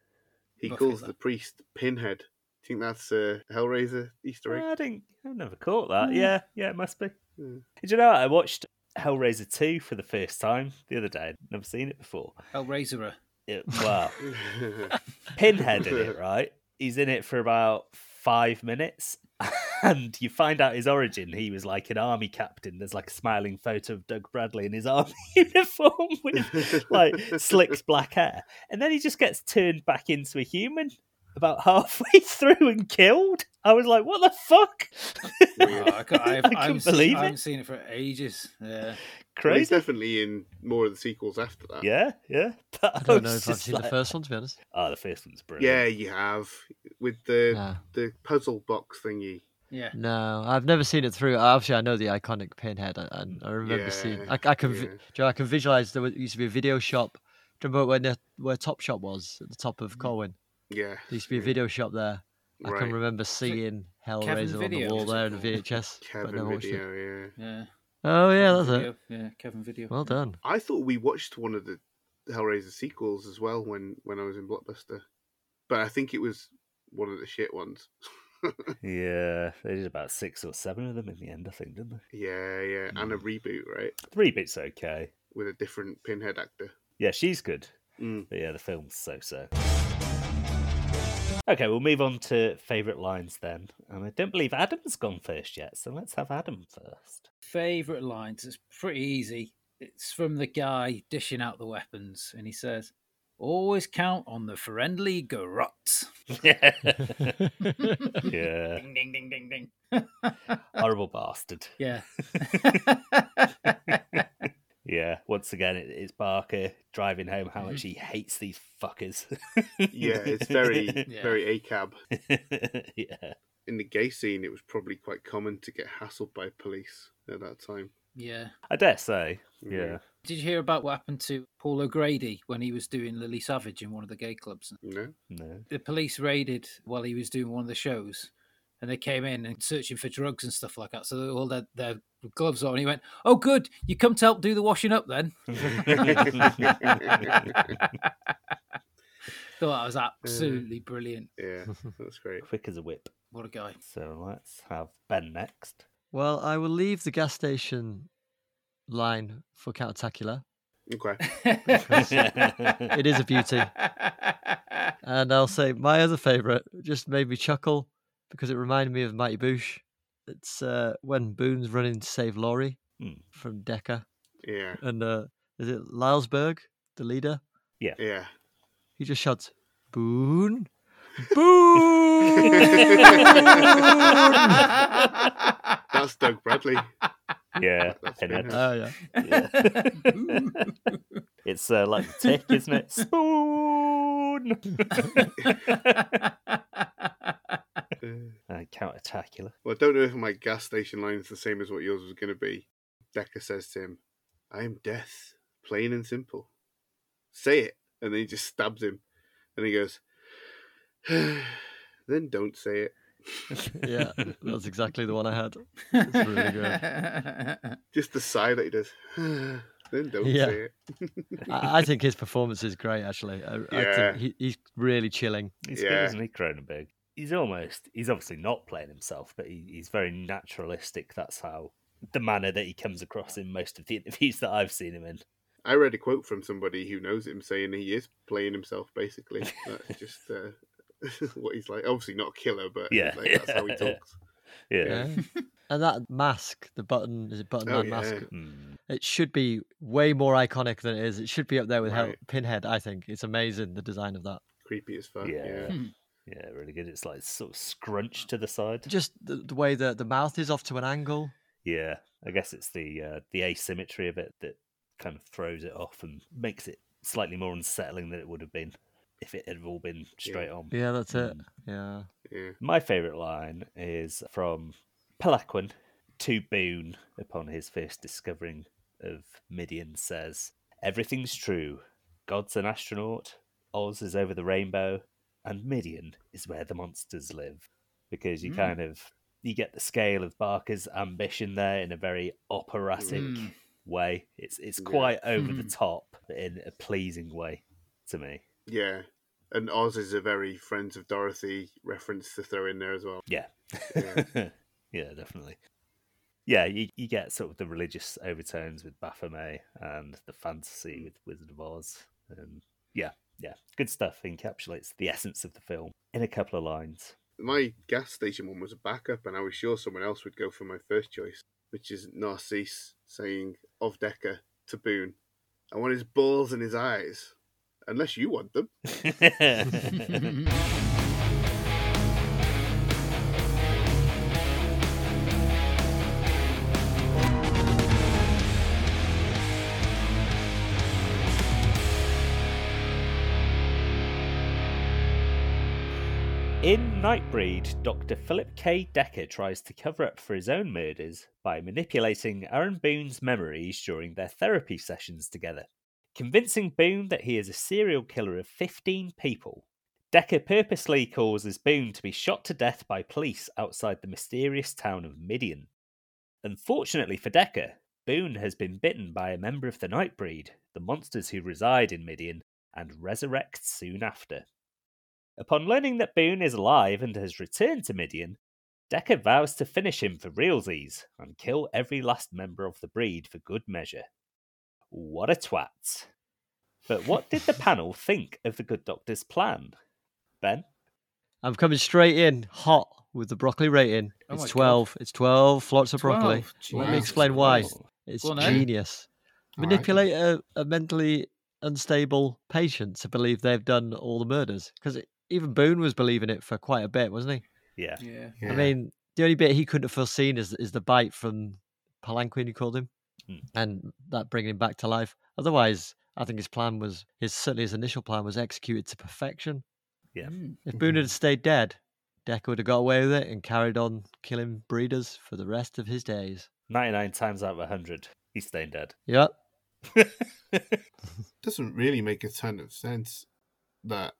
he Buff calls Hitler. the priest Pinhead. Do you think that's a Hellraiser Easter egg? I didn't. I've never caught that. Yeah, yeah, it must be. Hmm. Did you know? I watched Hellraiser two for the first time the other day. I'd never seen it before. Hellraiser. It, wow, [LAUGHS] Pinhead in it, right? He's in it for about five minutes, [LAUGHS] and you find out his origin. He was like an army captain. There's like a smiling photo of Doug Bradley in his [LAUGHS] army uniform with like slicked [LAUGHS] black hair, and then he just gets turned back into a human about halfway [LAUGHS] through and killed. I was like, "What the fuck?" Oh, I, can't, I, I haven't couldn't seen, believe I it. haven't seen it for ages. Yeah. Well, he's Crazy. definitely in more of the sequels after that. Yeah, yeah. But I don't know was if I've just seen the first one, to be honest. Oh, the first one's brilliant. Yeah, you have with the Nah. the puzzle box thingy. Yeah. No, I've never seen it through. Obviously, I know the iconic Pinhead, and- and I remember seeing. I, I can, vi- yeah. do you know, I can visualize. There used to be a video shop. Do you remember when the, where Top Shop was at the top of mm. Colwyn? Yeah, There used to be a video shop there. I right. can remember seeing Hellraiser on the wall there in the called? [LAUGHS] VHS. but I Kevin never watched it. Video. Yeah, Yeah. Oh yeah, that's Video. it. Yeah. Kevin Video. Well done. I thought we watched one of the Hellraiser sequels as well when when I was in Blockbuster, but I think it was one of the shit ones. [LAUGHS] Yeah, they did about six or seven of them in the end, I think, didn't they? yeah, yeah, and a reboot, right, The reboot's okay. with a different Pinhead actor. Yeah, she's good. Mm. But yeah, the film's so so. Okay, we'll move on to favourite lines then. And I don't believe Adam's gone first yet, so let's have Adam first. Favorite lines. It's pretty easy. It's from the guy dishing out the weapons, and he says, "Always count on the friendly garrote." [LAUGHS] yeah. yeah. [LAUGHS] Ding ding ding ding ding. [LAUGHS] Horrible bastard. yeah. Yeah, once again, it, it's Barker driving home how much mm-hmm. he hates these fuckers. Yeah, it's very Yeah. very ACAB. yeah. In the gay scene, it was probably quite common to get hassled by police at that time. yeah. I dare say. Yeah. Yeah. Did you hear about what happened to Paul O'Grady when he was doing Lily Savage in one of the gay clubs? No, No. The police raided while he was doing one of the shows, and they came in and searching for drugs and stuff like that. So they all their, their gloves on. He went, "Oh, good, you come to help do the washing up then." [LAUGHS] Thought that was absolutely brilliant. yeah, that's great. [LAUGHS] Quick as a whip. What a guy! So let's have Ben next. Well, I will leave the gas station line for Countertacular. Okay, [LAUGHS] It is a beauty. And I'll say my other favourite just made me chuckle because it reminded me of Mighty Boosh. It's uh, when Boone's running to save Lori Hmm. from Decker. yeah, And uh, is it Lylesburg, the leader? yeah. Yeah. He just shouts, Boone. [LAUGHS] Boone. That's Doug Bradley. Yeah, [LAUGHS] That's Pinhead. Pinhead. Oh yeah. [LAUGHS] It's uh, like the tick, isn't it? Spoon. [LAUGHS] uh, countertacular. Well, I don't know if my gas station line is the same as what yours was going to be. Decker says to him, I am death, plain and simple. Say it. And then he just stabs him. And he goes, [SIGHS] then don't say it. Yeah, that's exactly the one I had. It's really good. [LAUGHS] Just the sigh that he does. [SIGHS] then don't Yeah. say it. [LAUGHS] I, I think his performance is great. Actually, I, I Yeah. think he, he's really chilling. He's good, isn't he, Cronenberg? He's almost, he's obviously not playing himself, but he, he's very naturalistic. That's how, the manner that he comes across in most of the interviews that I've seen him in. I read a quote from somebody who knows him saying he is playing himself, basically. [LAUGHS] That's just uh, [LAUGHS] what he's like. Obviously not a killer, but Yeah. like, that's how he [LAUGHS] talks. Yeah. Yeah. [LAUGHS] and that mask, the button, is it button Oh, man mask? Mm. It should be way more iconic than it is. It should be up there with Hel- Right. Pinhead. I think it's amazing the design of that. Creepy as fuck. Yeah. Yeah. Hmm. Yeah, really good. It's like sort of scrunched to the side. Just the, the way that the mouth is off to an angle. Yeah, I guess it's the uh, the asymmetry of it that kind of throws it off and makes it slightly more unsettling than it would have been if it had all been straight on. Yeah, that's it. Mm. Yeah. Yeah. My favourite line is from Peloquin to Boone upon his first discovering of Midian says, Everything's true. God's an astronaut, Oz is over the rainbow, and Midian is where the monsters live. Because you Mm. kind of you get the scale of Barker's ambition there in a very operatic Mm. way. It's it's Yeah. quite over the top but in a pleasing way to me. Yeah. And Oz is a very Friends of Dorothy reference to throw in there as well. Yeah. Yeah. [LAUGHS] yeah, definitely. Yeah, you, you get sort of the religious overtones with Baphomet and the fantasy mm. with Wizard of Oz. And yeah, yeah, good stuff. Encapsulates the essence of the film in a couple of lines. My gas station one was a backup, and I was sure someone else would go for my first choice, which is Narcisse saying of Decker to Boone, I want his balls and his eyes. Unless you want them. [LAUGHS] In Nightbreed, Dr. Philip K. Decker tries to cover up for his own murders by manipulating Aaron Boone's memories during their therapy sessions together, convincing Boone that he is a serial killer of 15 people. Decker purposely causes Boone to be shot to death by police outside the mysterious town of Midian. Unfortunately for Decker, Boone has been bitten by a member of the Nightbreed, the monsters who reside in Midian, and resurrect soon after. Upon learning that Boone is alive and has returned to Midian, Decker vows to finish him for realsies and kill every last member of the breed for good measure. What a twat. But what did the [LAUGHS] panel think of the Good Doctor's plan? Ben? I'm coming straight in hot with the broccoli rating. Oh it's my God. 12. It's 12 flots of broccoli. 12? Let me explain why. It's Go on, genius. All right. Manipulate a, a mentally unstable patient to believe they've done all the murders. Because even Boone was believing it for quite a bit, wasn't he? yeah. Yeah. Yeah. I mean, the only bit he couldn't have foreseen is is the bite from Palanquin, you called him, Hmm. and that bringing him back to life. Otherwise, I think his plan was his certainly his initial plan was executed to perfection. Yeah. Mm. If Boone had stayed dead, Decker would have got away with it and carried on killing breeders for the rest of his days. 99 times out of 100, he's staying dead. Yep. [LAUGHS] doesn't really make a ton of sense that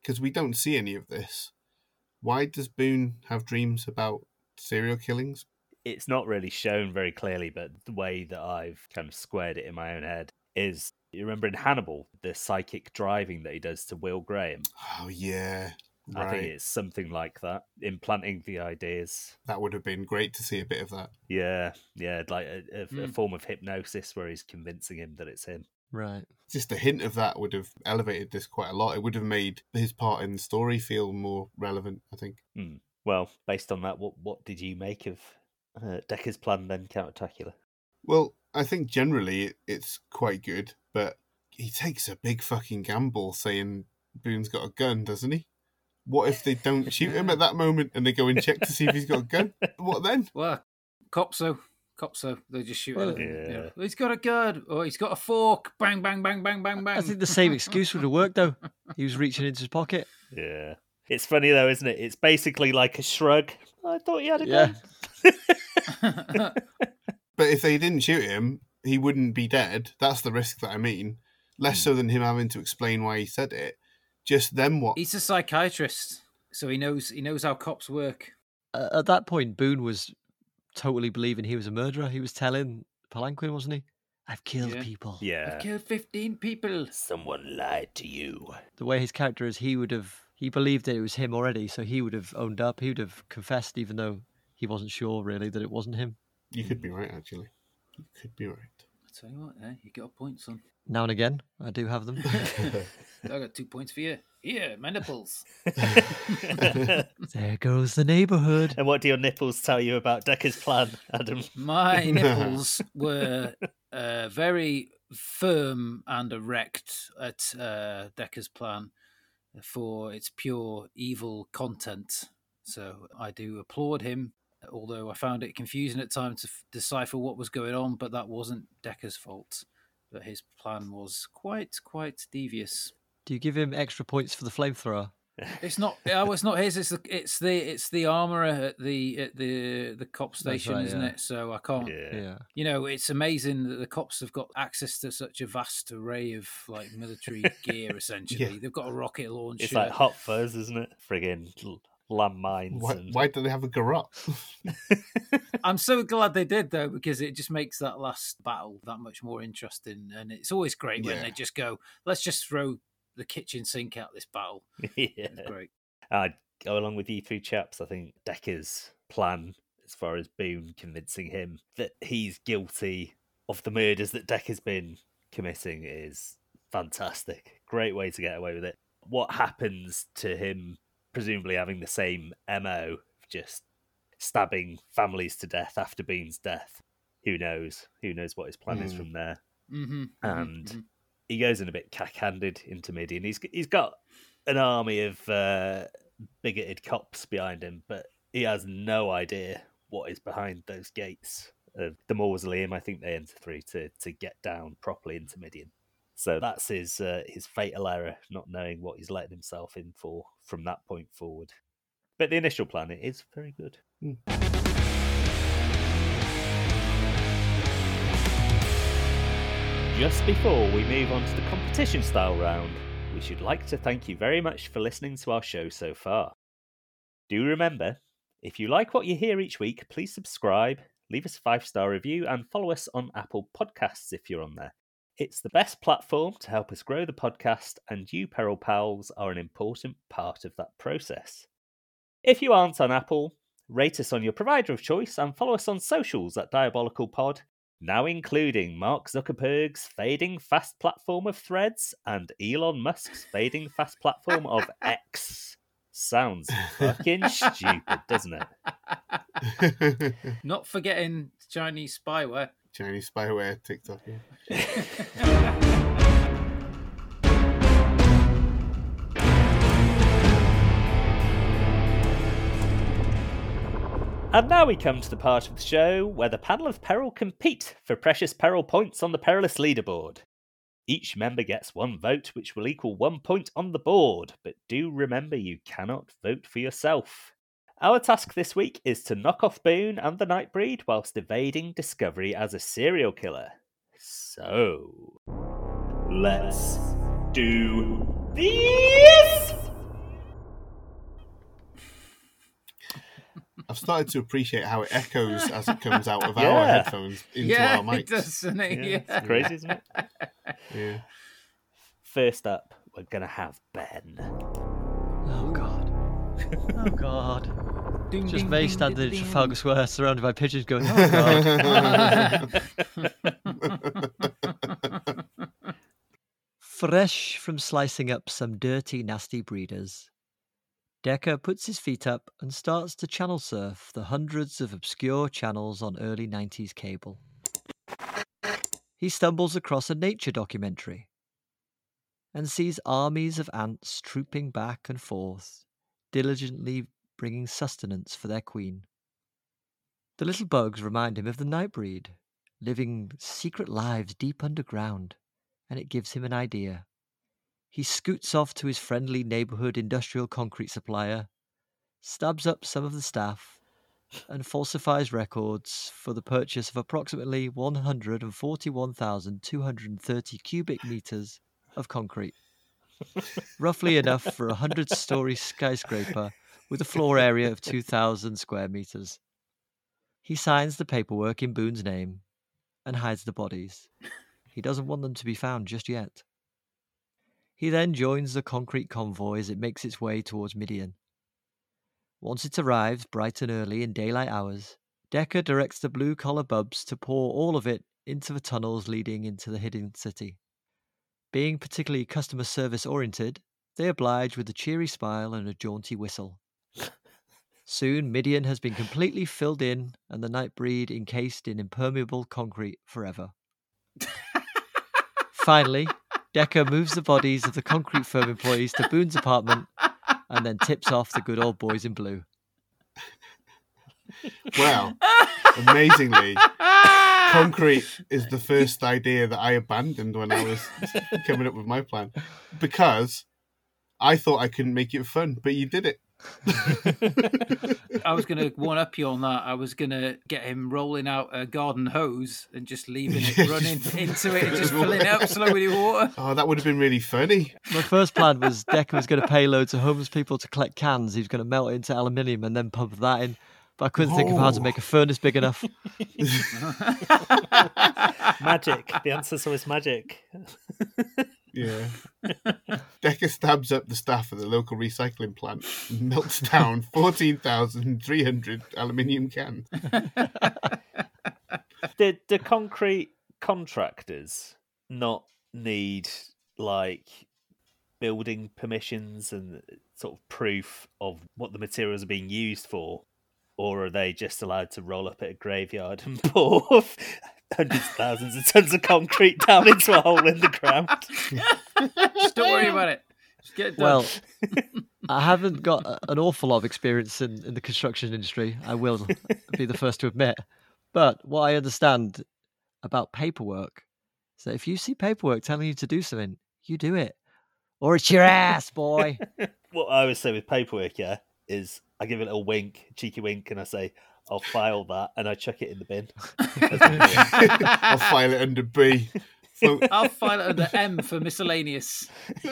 because we don't see any of this. Why does Boone have dreams about serial killings? It's not really shown very clearly, but the way that I've kind of squared it in my own head is you remember in Hannibal, the psychic driving that he does to Will Graham? Oh yeah, I think it's something like that, implanting the ideas. That would have been great to see a bit of that. Yeah, yeah, like a, a, a Hmm. form of hypnosis where he's convincing him that it's him. Right. Just a hint of that would have elevated this quite a lot. It would have made his part in the story feel more relevant. I think. Well, based on that, what what did you make of uh, Decker's plan then, Countertacular? Well, I think generally it's quite good, but he takes a big fucking gamble saying Boone's got a gun, doesn't he? What if they don't shoot him at that moment and they go and check to see if he's got a gun? What then? [LAUGHS] Well, Copso, Copso, they just shoot Well, him. yeah. Yeah. He's got a gun. Oh, he's got a fork. Bang, bang, bang, bang, bang, bang. I think the same excuse would have worked though. [LAUGHS] He was reaching into his pocket. Yeah. It's funny though, isn't it? It's basically like a shrug. I thought you had a Yeah. gun. [LAUGHS] [LAUGHS] But if they didn't shoot him, he wouldn't be dead. That's the risk that I mean. Less so than him having to explain why he said it. Just then what? He's a psychiatrist, so he knows he knows how cops work. Uh, at that point, Boone was totally believing he was a murderer. He was telling Palanquin, wasn't he? I've killed Yeah. people. Yeah. I've killed fifteen people. Someone lied to you. The way his character is, he would have he believed that it was him already, so he would have owned up. He would have confessed, even though he wasn't sure really that it wasn't him. You could be right, actually. You could be right. I tell you what, eh, you got a point, son. Now and again, I do have them. [LAUGHS] I got two points for you. Here, my nipples. [LAUGHS] there goes the neighbourhood. And what do your nipples tell you about Decker's plan, Adam? My [LAUGHS] nipples were uh, very firm and erect at uh, Decker's plan for its pure evil content. So I do applaud him, although I found it confusing at times to f- decipher what was going on, but that wasn't Decker's fault. But his plan was quite, quite devious. Do you give him extra points for the flamethrower? It's not. Oh, it's not his. It's the. It's the. It's the armorer at the at the the cop station, right, isn't yeah. it? So I can't. Yeah. Yeah. You know, it's amazing that the cops have got access to such a vast array of like military [LAUGHS] gear. Essentially, Yeah. they've got a rocket launcher. It's like Hot Fuzz, isn't it? Friggin' l- landmines. Why, and... why do they have a garage? [LAUGHS] I'm so glad they did though, because it just makes that last battle that much more interesting. And it's always great when they just go, "Let's just throw the kitchen sink out this battle." [LAUGHS] yeah. Great. I'd go along with you three chaps. I think Decker's plan, as far as Boone convincing him that he's guilty of the murders that Decker's been committing, is fantastic. Great way to get away with it. What happens to him, presumably having the same MO, of just stabbing families to death after Bean's death? Who knows? Who knows what his plan is Hmm. from there? Mm-hmm, and he goes in a bit cack-handed into Midian. He's he's got an army of uh, bigoted cops behind him, but he has no idea what is behind those gates of the mausoleum. I think they enter through to to get down properly into Midian. So that's his uh, his fatal error, not knowing what he's letting himself in for from that point forward. But the initial plan it is very good. Just before we move on to the competition style round, we should like to thank you very much for listening to our show so far. Do remember, if you like what you hear each week, please subscribe, leave us a five star review, and follow us on Apple Podcasts if you're on there. It's the best platform to help us grow the podcast, and you, Peril Pals, are an important part of that process. If you aren't on Apple, rate us on your provider of choice and follow us on socials at Diabolical Pod, now including Mark Zuckerberg's fading fast platform of threads and Elon Musk's fading fast platform of X. Sounds fucking stupid, doesn't it? [LAUGHS] Not forgetting Chinese spyware. Chinese spyware TikTok. Yeah. [LAUGHS] And now we come to the part of the show where the panel of peril compete for precious peril points on the perilous leaderboard. Each member gets one vote, which will equal one point on the board, but do remember you cannot vote for yourself. Our task this week is to knock off Boone and the Nightbreed whilst evading discovery as a serial killer. So, let's do this! I've started to appreciate how it echoes as it comes out of [LAUGHS] our headphones into yeah, our mics. it does, doesn't it? Yeah, Yeah. it's crazy, isn't it? Yeah. First up, we're gonna have Ben. Oh god. [LAUGHS] Oh god. Ding, Just ding, me ding, standing in ding, Trafalgar Square surrounded by pigeons going, oh god. [LAUGHS] Fresh from slicing up some dirty, nasty breeders, Decker puts his feet up and starts to channel surf the hundreds of obscure channels on early 90s cable. He stumbles across a nature documentary and sees armies of ants trooping back and forth, diligently bringing sustenance for their queen. The little bugs remind him of the Nightbreed, living secret lives deep underground, and it gives him an idea. He scoots off to his friendly neighborhood industrial concrete supplier, stabs up some of the staff, and falsifies records for the purchase of approximately 141,230 cubic meters of concrete. Roughly enough for a 100 story skyscraper with a floor area of 2,000 square meters. He signs the paperwork in Boone's name and hides the bodies. He doesn't want them to be found just yet. He then joins the concrete convoy as it makes its way towards Midian. Once it arrives bright and early in daylight hours, Decker directs the blue collar bubs to pour all of it into the tunnels leading into the hidden city. Being particularly customer service oriented, they oblige with a cheery smile and a jaunty whistle. Soon, Midian has been completely filled in and the Nightbreed encased in impermeable concrete forever. [LAUGHS] Finally, Decker moves the bodies of the concrete firm employees to Boone's apartment and then tips off the good old boys in blue. Well, [LAUGHS] amazingly, concrete is the first idea that I abandoned when I was coming up with my plan because I thought I couldn't make it fun, but you did it. I was going to one up you on that. I was going to get him rolling out a garden hose and just leaving it [LAUGHS] Yeah, running [LAUGHS] into it and just filling it up slowly with water. Oh, that would have been really funny. My first plan was Decker was going to pay loads of homeless people to collect cans. He was going to melt it into aluminium and then pump that in. But I couldn't think of how to make a furnace big enough. [LAUGHS] magic. The answer's always magic. Yeah. [LAUGHS] Decker stabs up the staff at the local recycling plant and melts down [LAUGHS] 14,300 aluminium cans. Did the concrete contractors not need like building permissions and sort of proof of what the materials are being used for? Or are they just allowed to roll up at a graveyard and [LAUGHS] pour hundreds of thousands of tons of concrete down into a hole in the ground? Just don't worry about it. Just get it done. Well, [LAUGHS] I haven't got an awful lot of experience in, in the construction industry, I will be the first to admit. But what I understand about paperwork is that if you see paperwork telling you to do something, you do it. Or it's your ass, boy. [LAUGHS] what I always say with paperwork, yeah, is I give it a little wink, cheeky wink, and I say, I'll file that, and I chuck it in the bin. [LAUGHS] I'll file it under B. So, I'll file it under M for miscellaneous. [LAUGHS]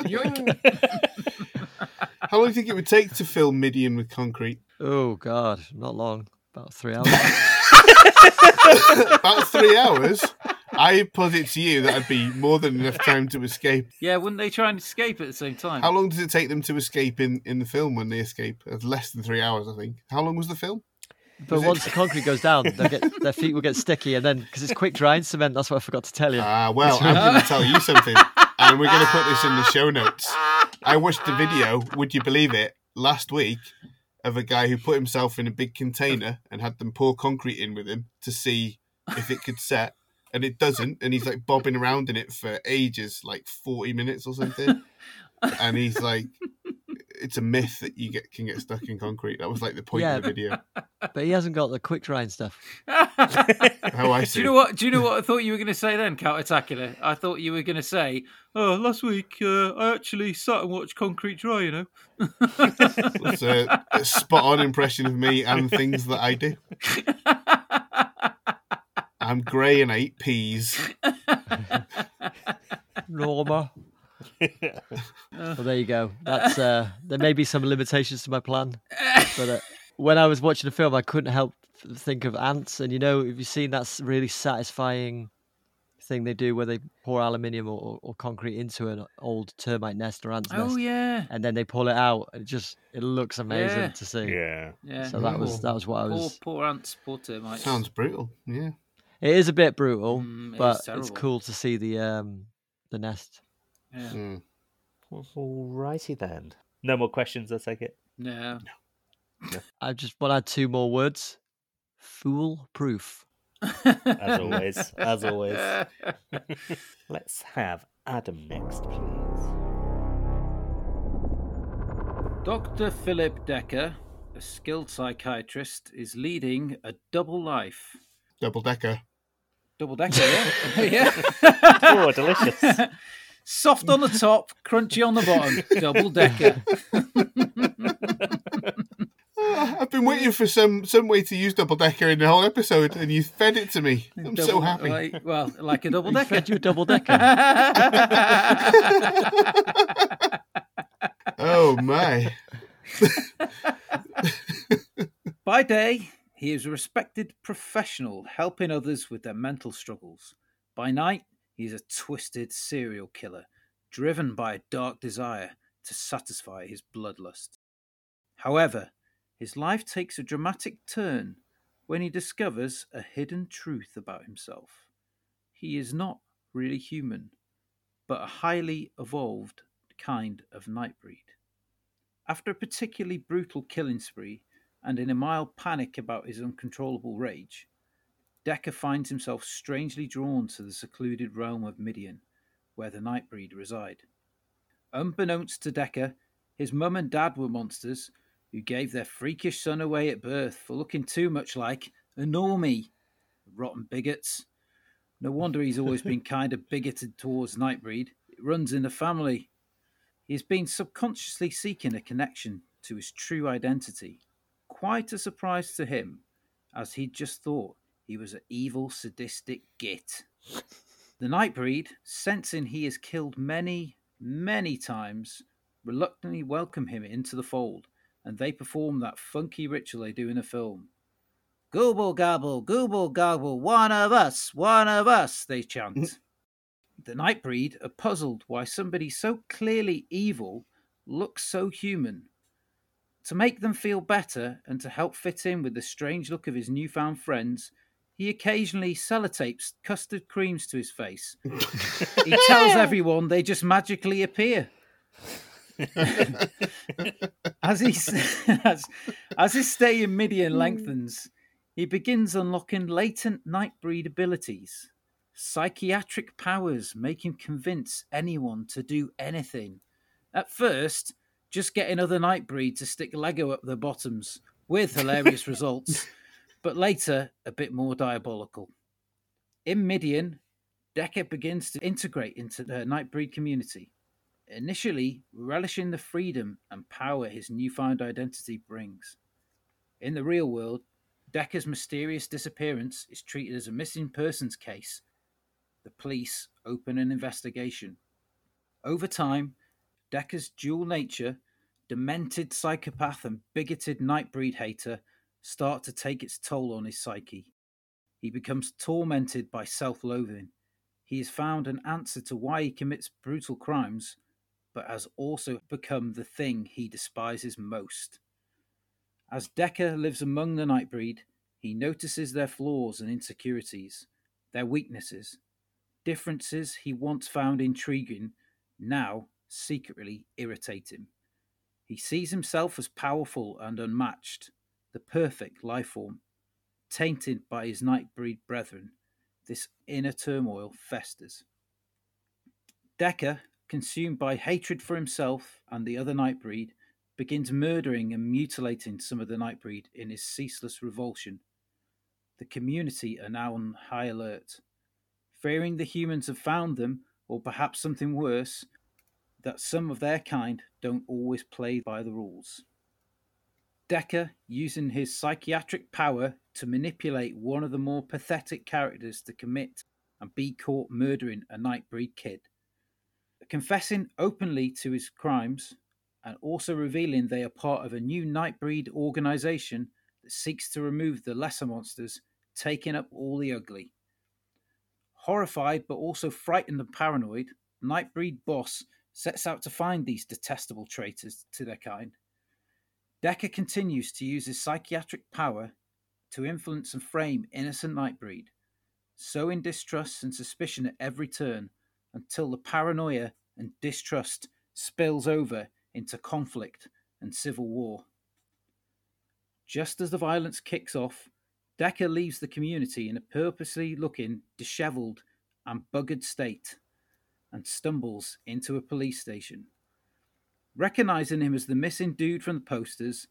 How long do you think it would take to fill Midian with concrete? oh, God, not long. About three hours. [LAUGHS] About three hours. I posit to you that'd be more than enough time to escape. Yeah, wouldn't they try and escape at the same time? How long does it take them to escape in, in the film when they escape? It's less than three hours, I think. How long was the film? But once the concrete goes down, get, [LAUGHS] their feet will get sticky. And then, because it's quick drying cement, that's what I forgot to tell you. Ah, well, I'm going to tell you something, and we're going to put this in the show notes. I watched the video, would you believe it, last week of a guy who put himself in a big container and had them pour concrete in with him to see if it could set, and it doesn't, and he's like bobbing around in it for ages, like 40 minutes or something. [LAUGHS] And he's like, it's a myth that you get can get stuck in concrete. That was like the point Yeah. of the video. [LAUGHS] But he hasn't got the quick drying stuff. How [LAUGHS] I Do you know what? Do you know what I thought you were going to say then, Countertacular? I thought you were going to say, "Oh, last week uh, I actually sat and watched concrete dry." You know. It's a, a spot on impression of me and things that I do. [LAUGHS] I'm grey and I eat peas. Norma. [LAUGHS] well, there you go. [LAUGHS] That's uh, there may be some limitations to my plan, [LAUGHS] but uh, when I was watching the film, I couldn't help think of ants. And you know, have you seen that really satisfying thing they do where they pour aluminium or, or, or concrete into an old termite nest or ant's Oh nest, yeah, and then they pull it out? It just it looks amazing Yeah. to see. Yeah. yeah. So that was that was what I was. poor ants, poor termites. Sounds brutal. Yeah. It is a bit brutal, Mm, it is but it's cool to see the um the nest. Yeah. Mm. Alrighty then. No more questions, I take it. yeah. I just want to add two more words. Foolproof. As always. as always. [LAUGHS] Let's have Adam next, please. Dr. Philip Decker, a skilled psychiatrist, is leading a double life. Double decker. Double decker, yeah? [LAUGHS] [LAUGHS] yeah. Oh, delicious. Soft on the top, crunchy on the bottom. [LAUGHS] Double decker. [LAUGHS] Ah, I've been waiting for some some way to use double decker in the whole episode, and you fed it to me. I'm so happy. Like, well, like a double decker. fed you a double decker. [LAUGHS] oh my! By day, he is a respected professional helping others with their mental struggles. By night, he is a twisted serial killer driven by a dark desire to satisfy his bloodlust. However, his life takes a dramatic turn when he discovers a hidden truth about himself. He is not really human, but a highly evolved kind of nightbreed. After a particularly brutal killing spree, and in a mild panic about his uncontrollable rage, Decker finds himself strangely drawn to the secluded realm of Midian, where the Nightbreed reside. Unbeknownst to Decker, his mum and dad were monsters who gave their freakish son away at birth for looking too much like a normie. Rotten bigots. No wonder he's always been [LAUGHS] kind of bigoted towards Nightbreed. It runs in the family. He has been subconsciously seeking a connection to his true identity. Quite a surprise to him, as he'd just thought he was an evil, sadistic git. The Nightbreed, sensing he has killed many, many times, reluctantly welcome him into the fold, and they perform that funky ritual they do in a film. Gooble gobble, gooble gobble, one of us, one of us, they chant. Mm. the Nightbreed are puzzled why somebody so clearly evil looks so human. To make them feel better and to help fit in with the strange look of his newfound friends, he occasionally sellotapes custard creams to his face. [LAUGHS] he tells everyone they just magically appear. [LAUGHS] as, he, [LAUGHS] as, as his stay in Midian hmm. lengthens, he begins unlocking latent Nightbreed abilities. Psychiatric powers make him convince anyone to do anything. At first, just getting other Nightbreed to stick Lego up their bottoms, with hilarious results, but later a bit more diabolical. In Midian, Decker begins to integrate into the Nightbreed community, initially relishing the freedom and power his newfound identity brings. In the real world, Decker's mysterious disappearance is treated as a missing persons case. The police open an investigation. Over time, Decker's dual nature, demented psychopath and bigoted nightbreed hater, start to take its toll on his psyche. He becomes tormented by self loathing. He has found an answer to why he commits brutal crimes, but has also become the thing he despises most. As Decker lives among the Nightbreed, he notices their flaws and insecurities, their weaknesses, differences he once found intriguing, now secretly irritate him. He sees himself as powerful and unmatched, the perfect life form. Tainted by his Nightbreed brethren, this inner turmoil festers. Decker, consumed by hatred for himself and the other Nightbreed, begins murdering and mutilating some of the Nightbreed in his ceaseless revulsion. The community are now on high alert, fearing the humans have found them, or perhaps something worse, that some of their kind don't always play by the rules. Decker, using his psychiatric power to manipulate one of the more pathetic characters to commit and be caught murdering a Nightbreed kid. Confessing openly to his crimes and also revealing they are part of a new Nightbreed organization that seeks to remove the lesser monsters, taking up all the ugly. Horrified but also frightened and paranoid, Nightbreed boss sets out to find these detestable traitors to their kind. Decker continues to use his psychiatric power to influence and frame innocent Nightbreed, sowing distrust and suspicion at every turn until the paranoia and distrust spills over into conflict and civil war. Just as the violence kicks off, Decker leaves the community in a purposely looking, dishevelled, and buggered state and stumbles into a police station. Recognizing him as the missing dude from the posters,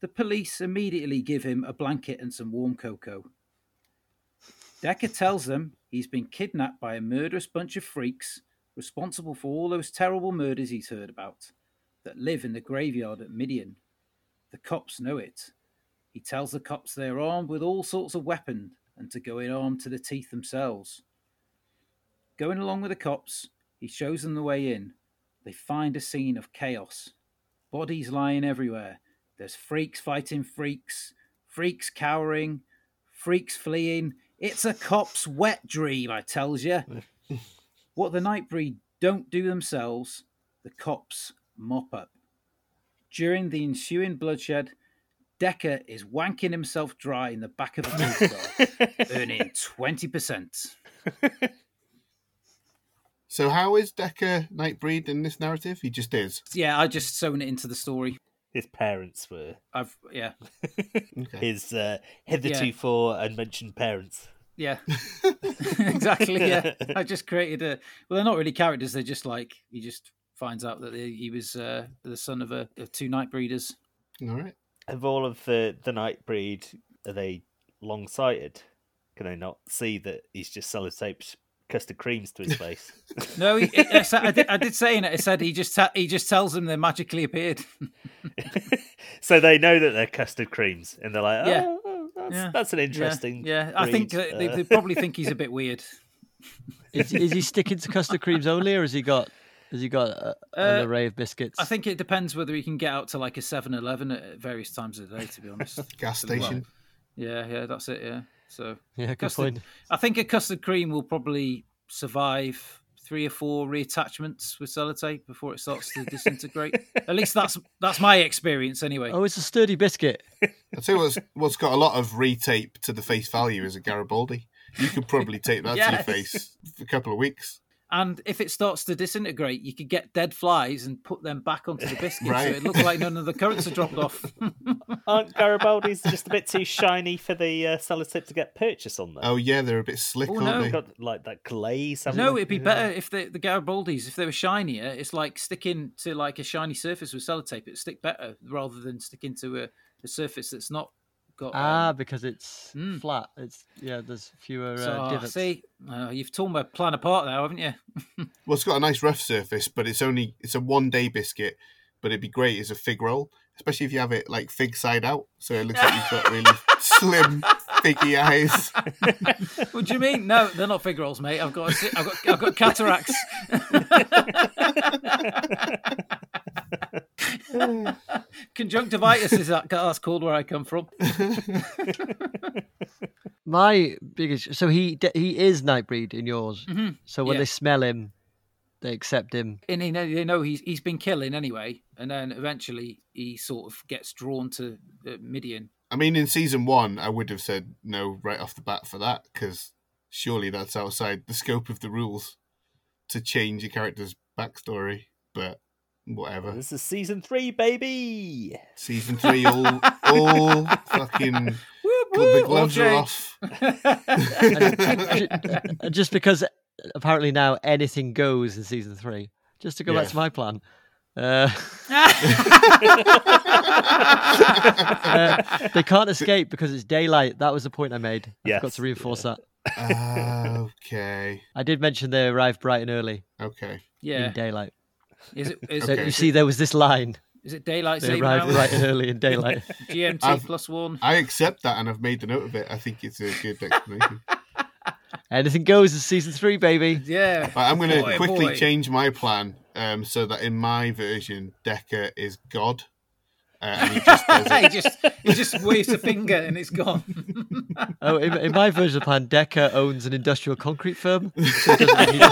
the police immediately give him a blanket and some warm cocoa. Decker tells them he's been kidnapped by a murderous bunch of freaks responsible for all those terrible murders he's heard about that live in the graveyard at Midian. The cops know it. He tells the cops they're armed with all sorts of weapons and to go in armed to the teeth themselves. Going along with the cops, he shows them the way in. They find a scene of chaos. Bodies lying everywhere. There's freaks fighting freaks, freaks cowering, freaks fleeing. It's a cop's wet dream, I tells you. [LAUGHS] what the Nightbreed don't do themselves, the cops mop up. During the ensuing bloodshed, Decker is wanking himself dry in the back of a [LAUGHS] car, earning 20%. [LAUGHS] So how is Decker Nightbreed in this narrative? He just is. Yeah, I just sewn it into the story. His parents were I've yeah, [LAUGHS] Okay. his uh, hitherto unmentioned parents. yeah, [LAUGHS] exactly. Yeah, [LAUGHS] I just created a. Well, they're not really characters. They're just like he just finds out that he he was uh, the son of a of two night breeders. All right. Of all of the the night breed, are they long sighted? Can they not see that he's just sellotaped custard creams to his face? No, he, [LAUGHS] it, I, did, I did say in it. I said he just ta- he just tells them they magically appeared. [LAUGHS] so they know that they're custard creams, and they're like, "Oh, Yeah. oh, that's, Yeah. that's an interesting." Yeah, I think breed." that they, Uh, they probably think he's a bit weird. Is, is he sticking to custard creams only, or has he got has he got a, an Uh, array of biscuits? I think it depends whether he can get out to like a 7-Eleven at various times of the day. To be honest, [LAUGHS] Gas Well, station. yeah, yeah, that's it. Yeah, so yeah, good custard- point. I think a custard cream will probably survive three or four reattachments with sellotape before it starts to disintegrate. At least that's that's my experience anyway. Oh, it's a sturdy biscuit. I'd say what's what's got a lot of retape to the face value is a Garibaldi. You could probably tape that to Yes. your face for a couple of weeks. And if it starts to disintegrate, you could get dead flies and put them back onto the [LAUGHS] biscuit, Right. so it looks like none of the currants are dropped off. [LAUGHS] Aren't Garibaldi's just a bit too shiny for the uh, sellotape to get purchase on them? Oh yeah, they're a bit slick, Oh, aren't no. they? got like that glaze. no, they? it'd be Yeah. better if the the Garibaldis, if they were shinier, it's like sticking to like a shiny surface with sellotape. It'd stick better rather than sticking to a, a surface that's not got. Ah, um, because it's Mm. flat. It's yeah. There's fewer so, uh, oh, divots. see, uh, you've torn my plan apart now, haven't you? [LAUGHS] Well, it's got a nice rough surface, but it's only it's a one day biscuit. But it'd be great as a fig roll, especially if you have it like fig side out, so it looks like you've got really [LAUGHS] slim, figgy eyes. [LAUGHS] what do you mean? No, they're not fig rolls, mate. I've got, a, si- I've got, I've got cataracts. [LAUGHS] Conjunctivitis is that that's called where I come from. [LAUGHS] My biggest. So he he is Nightbreed in yours. Mhm. So when Yeah. they smell him, they accept him. And they know, they know he's he's been killing anyway, and then eventually he sort of gets drawn to uh, Midian. I mean, in season one, I would have said no right off the bat for that because surely that's outside the scope of the rules to change a character's backstory. But whatever. This is season three, baby. Season three, all [LAUGHS] all fucking Whoop, the gloves all are off. And [LAUGHS] just because apparently now anything goes in season three. Just to go back to my plan. Uh, uh, [LAUGHS] they can't escape because it's daylight. That was the point I made. I forgot Yes, to reinforce that. okay, I did mention they arrived bright and early okay. yeah, in daylight. is it is, So Okay. you see, there was this line. is it daylight They saving arrived hours? bright and early in daylight. [LAUGHS] GMT I've- plus one. I accept that, and I've made the note of it. I think it's a good explanation. [LAUGHS] Anything goes in season three, baby. Yeah, Right, I'm going to quickly boy. change my plan um, so that in my version, Decker is God. Uh, and he just [LAUGHS] he just he just waves a finger and it's gone. [LAUGHS] Oh, in, in my version of the plan, Decker owns an industrial concrete firm. So it doesn't need a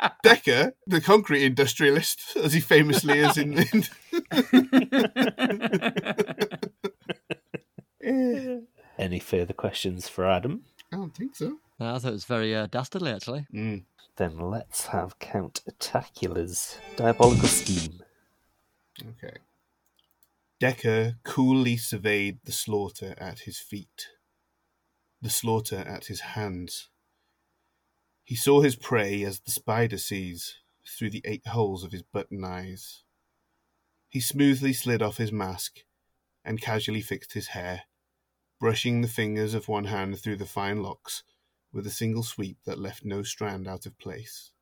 full- [LAUGHS] Decker, the concrete industrialist, as he famously is in. in Any further questions for Adam? I don't think so. No, I thought it was very uh, dastardly, actually. Mm. Then let's have Count Attacula's diabolical scheme. Okay. Decker coolly surveyed the slaughter at his feet, the slaughter at his hands. He saw his prey as the spider sees, through the eight holes of his button eyes. He smoothly slid off his mask and casually fixed his hair, brushing the fingers of one hand through the fine locks with a single sweep that left no strand out of place.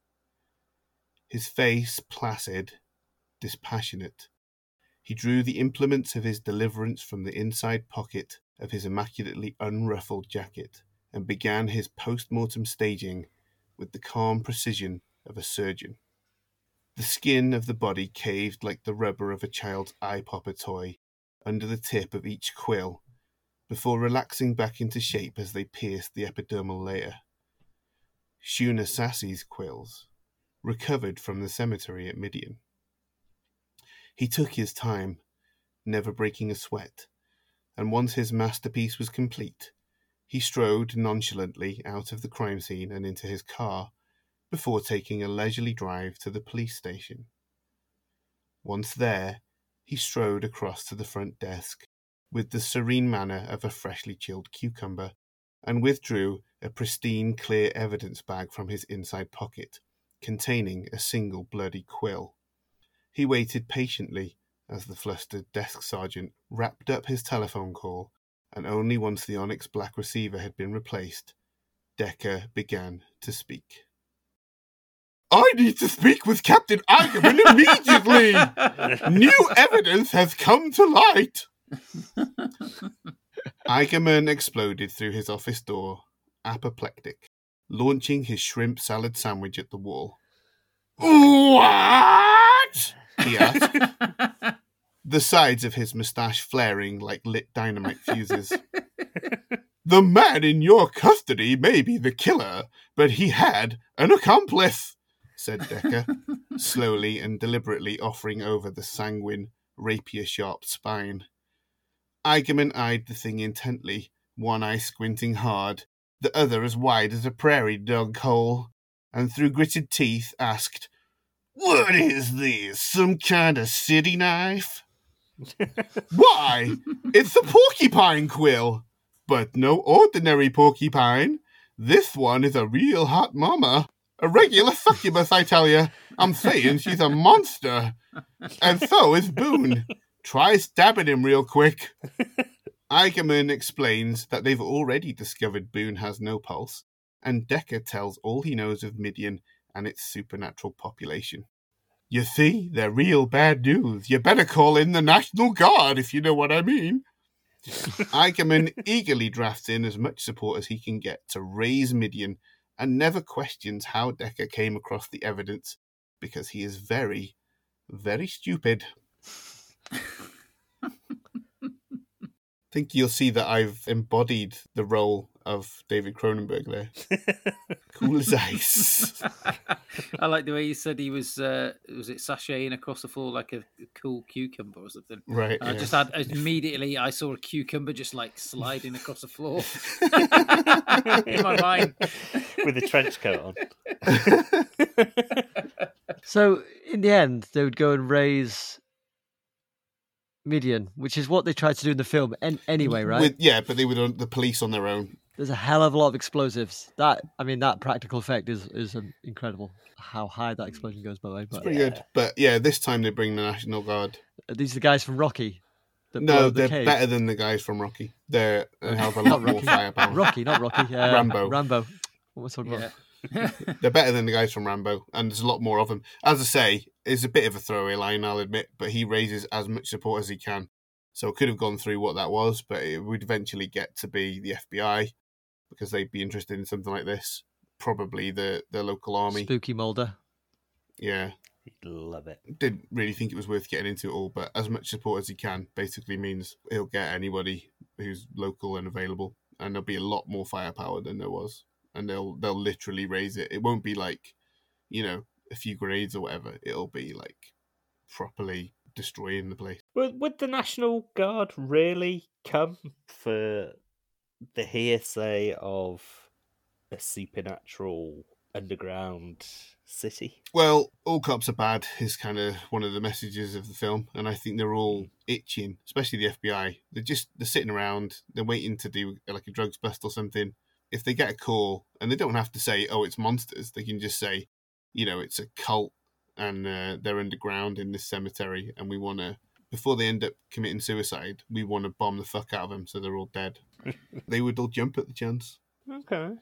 His face placid, dispassionate, he drew the implements of his deliverance from the inside pocket of his immaculately unruffled jacket and began his post mortem staging with the calm precision of a surgeon. The skin of the body caved like the rubber of a child's eye popper toy under the tip of each quill before relaxing back into shape as they pierced the epidermal layer. Shuna Sassi's quills, recovered from the cemetery at Midian. He took his time, never breaking a sweat, and once his masterpiece was complete, he strode nonchalantly out of the crime scene and into his car before taking a leisurely drive to the police station. Once there, he strode across to the front desk with the serene manner of a freshly chilled cucumber and withdrew a pristine clear evidence bag from his inside pocket containing a single bloody quill. He waited patiently as the flustered desk sergeant wrapped up his telephone call, and only once the onyx black receiver had been replaced, Decker began to speak. I need to speak with Captain Ackerman immediately! [LAUGHS] New evidence has come to light! Eigerman exploded through his office door, apoplectic, launching his shrimp salad sandwich at the wall. What? he asked, the sides of his moustache flaring like lit dynamite fuses. the man in your custody may be the killer, but he had an accomplice, said Decker, slowly and deliberately offering over the sanguine, rapier sharp spine. Eigerman eyed the thing intently, one eye squinting hard, the other as wide as a prairie dog hole, and through gritted teeth asked, What is this? Some kind of city knife? [LAUGHS] Why, it's a porcupine quill, but no ordinary porcupine. This one is a real hot mama. A regular succubus, I tell you. I'm saying she's a monster. And so is Boone. Try stabbing him real quick. [LAUGHS] Eigerman explains that they've already discovered Boone has no pulse, and Decker tells all he knows of Midian and its supernatural population. You see, they're real bad news. You better call in the National Guard, if you know what I mean. [LAUGHS] Eigerman eagerly drafts in as much support as he can get to raise Midian and never questions how Decker came across the evidence because he is very, very stupid. [LAUGHS] think you'll see that I've embodied the role of David Cronenberg there. [LAUGHS] cool as ice. [LAUGHS] I like the way you said he was. Uh, was it sashaying across the floor like a cool cucumber or something? Right. I just had immediately. I saw a cucumber just like sliding across the floor [LAUGHS] in my mind. with a trench coat on. So in the end, they would go and raise Midian, which is what they tried to do in the film en- anyway, right? With, yeah, but they were on the police on their own. There's a hell of a lot of explosives. That I mean, that practical effect is is um, incredible. How high that explosion goes, by the way. It's But pretty good. But yeah, this time they bring the National Guard. are these are the guys from Rocky. No, the they're cave? better than the guys from Rocky. They're a hell of a lot more Rocky. firepower. Rocky, not Rocky. Uh, [LAUGHS] Rambo. Rambo. What was I talking Yeah. about? [LAUGHS] They're better than the guys from Rambo, and there's a lot more of them. As I say, it's a bit of a throwaway line, I'll admit, but he raises as much support as he can. So it could have gone through what that was, but it would eventually get to be the FBI because they'd be interested in something like this. Probably the, the local army. Spooky Mulder. yeah. Love it. Didn't really think it was worth getting into it all, but as much support as he can basically means he'll get anybody who's local and available. And there'll be a lot more firepower than there was. And they'll they'll literally raise it. It won't be like, you know, a few grades or whatever. It'll be like properly destroying the place. Would, would the National Guard really come for the hearsay of a supernatural underground city? Well, all cops are bad is kind of one of the messages of the film, and I think they're all hmm. itching, especially the FBI. They're just they're sitting around, they're waiting to do like a drugs bust or something. If they get a call, and they don't have to say, "Oh, it's monsters," they can just say, "You know, it's a cult and uh, they're underground in this cemetery, and we want to. Before they end up committing suicide, we want to bomb the fuck out of them so they're all dead. [LAUGHS] they would all jump at the chance. Okay.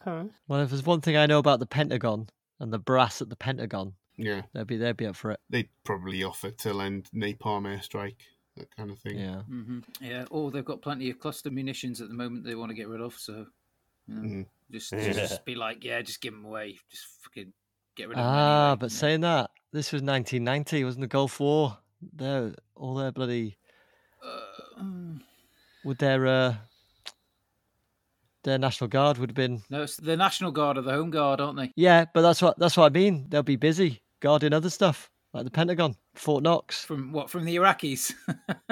Okay. Well, if there's one thing I know about the Pentagon and the brass at the Pentagon, Yeah, they'd be they'd be up for it. they'd probably offer to lend napalm airstrike, that kind of thing. Yeah. hmm Yeah, or they've got plenty of cluster munitions at the moment they want to get rid of, so you know, Mhm. just, Yeah. just be like, yeah, just give them away, just fucking get rid of them. Ah, anyway, but you know. saying that, this was 1990, wasn't the Gulf War? Their all their bloody Uh, mm, would their uh their National Guard would have been no, it's the National Guard or the Home Guard, aren't they? yeah, but that's what that's what I mean. They'll be busy guarding other stuff like the Pentagon, Fort Knox. From what? From the Iraqis? [LAUGHS]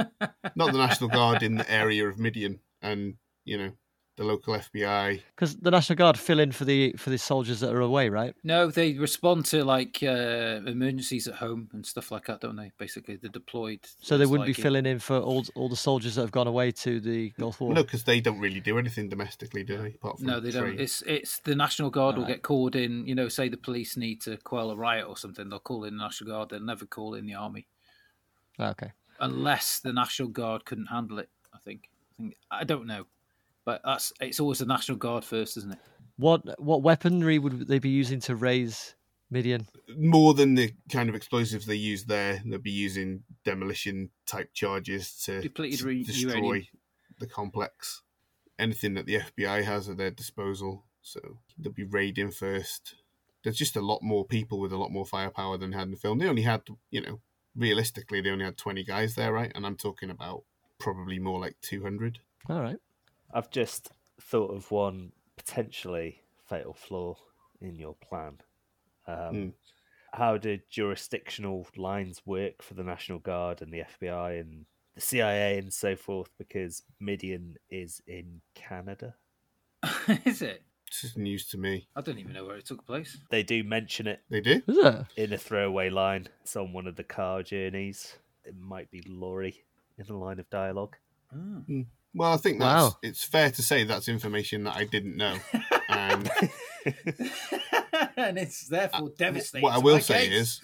Not the National Guard in the area of Midian and, you know, the local FBI. Because the National Guard fill in for the for the soldiers that are away, right? no, they respond to like uh, emergencies at home and stuff like that, don't they? Basically, they're deployed. So they wouldn't like be it- filling in for all all the soldiers that have gone away to the Gulf War. No, because they don't really do anything domestically, do they? Apart from No, they don't. It's it's the National Guard will Alright. get called in. You know, say the police need to quell a riot or something, they'll call in the National Guard. They'll never call in the army Ah, okay. unless the National Guard couldn't handle it. I think. I think I don't know, but that's it's always the National Guard first, isn't it? What what weaponry would they be using to raise Midian? More than the kind of explosives they use there, they'll be using demolition type charges to, Depleted to re- destroy uranium. the complex. Anything that the FBI has at their disposal. So they'll be raiding first. There's just a lot more people with a lot more firepower than they had in the film. They only had, you know, realistically, they only had 20 guys there, right? And I'm talking about probably more like 200. All right. I've just thought of one potentially fatal flaw in your plan. Um, Mm. How do jurisdictional lines work for the National Guard and the FBI and the CIA and so forth? Because Midian is in Canada. [LAUGHS] Is it? This is news to me. I don't even know where it took place. They do mention it They do? Is it? in a throwaway line. It's on one of the car journeys. It might be Lori in a line of dialogue. Oh. Well, I think that's Wow. it's fair to say that's information that I didn't know. And [LAUGHS] and it's therefore uh, devastating. what I will say case. is,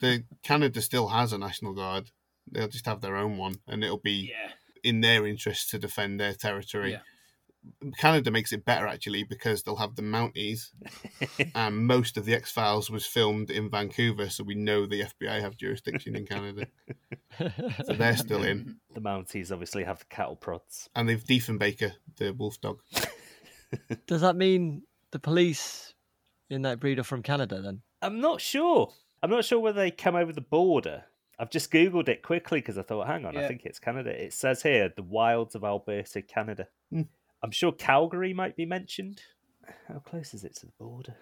the Canada still has a national guard. They'll just have their own one, and it'll be yeah, in their interest to defend their territory. Yeah. Canada makes it better actually because they'll have the Mounties, [LAUGHS] and most of the X Files was filmed in Vancouver, so we know the FBI have jurisdiction in Canada, [LAUGHS] so they're still in. The Mounties obviously have the cattle prods. And they've Diefenbaker, the wolf dog. [LAUGHS] Does that mean the police in Nightbreed are from Canada then? I'm not sure. I'm not sure whether they come over the border. I've just googled it quickly because I thought, hang on, I think it's Canada. It says here the wilds of Alberta, Canada. Hmm. I'm sure Calgary might be mentioned. How close is it to the border?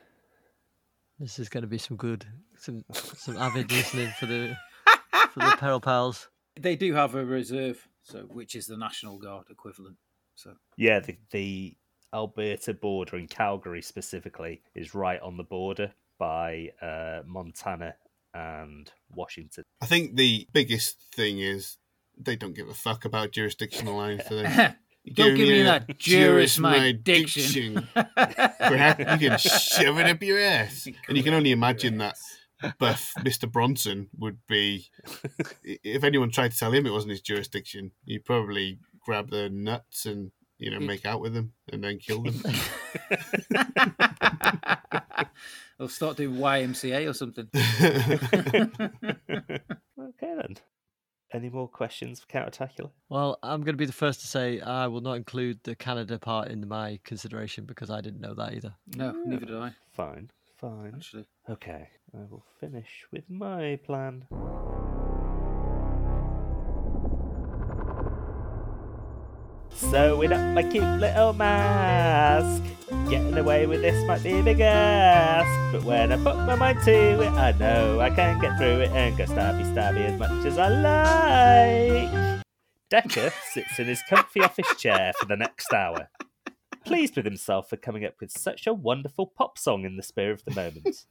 This is going to be some good, some [LAUGHS] some avid listening for the [LAUGHS] for the Peril Pals. they do have a reserve, so which is the National Guard equivalent. So Yeah, the, the Alberta border in Calgary specifically is right on the border by uh, Montana and Washington. I think the biggest thing is they don't give a fuck about jurisdictional lines, [LAUGHS] do they? You Don't give me that juris my diction. diction. [LAUGHS] You can shove it up your ass. [LAUGHS] And you can only imagine that buff Mr. Bronson would be. If anyone tried to tell him it wasn't his jurisdiction, he'd probably grab their nuts and you know make out with them and then kill them. [LAUGHS] They'll start doing YMCA or something. Okay then. Any more questions for Countertacular? Well, I'm going to be the first to say I will not include the Canada part in my consideration because I didn't know that either. No, neither did I. Fine, fine. Actually, Okay, I will finish with my plan. Sewing up my cute little mask. Getting away with this might be a big ask, but when I put my mind to it, I know I can get through it and go stabby stabby as much as I like. Decker sits in his comfy office chair for the next hour, pleased with himself for coming up with such a wonderful pop song in the spur of the moment.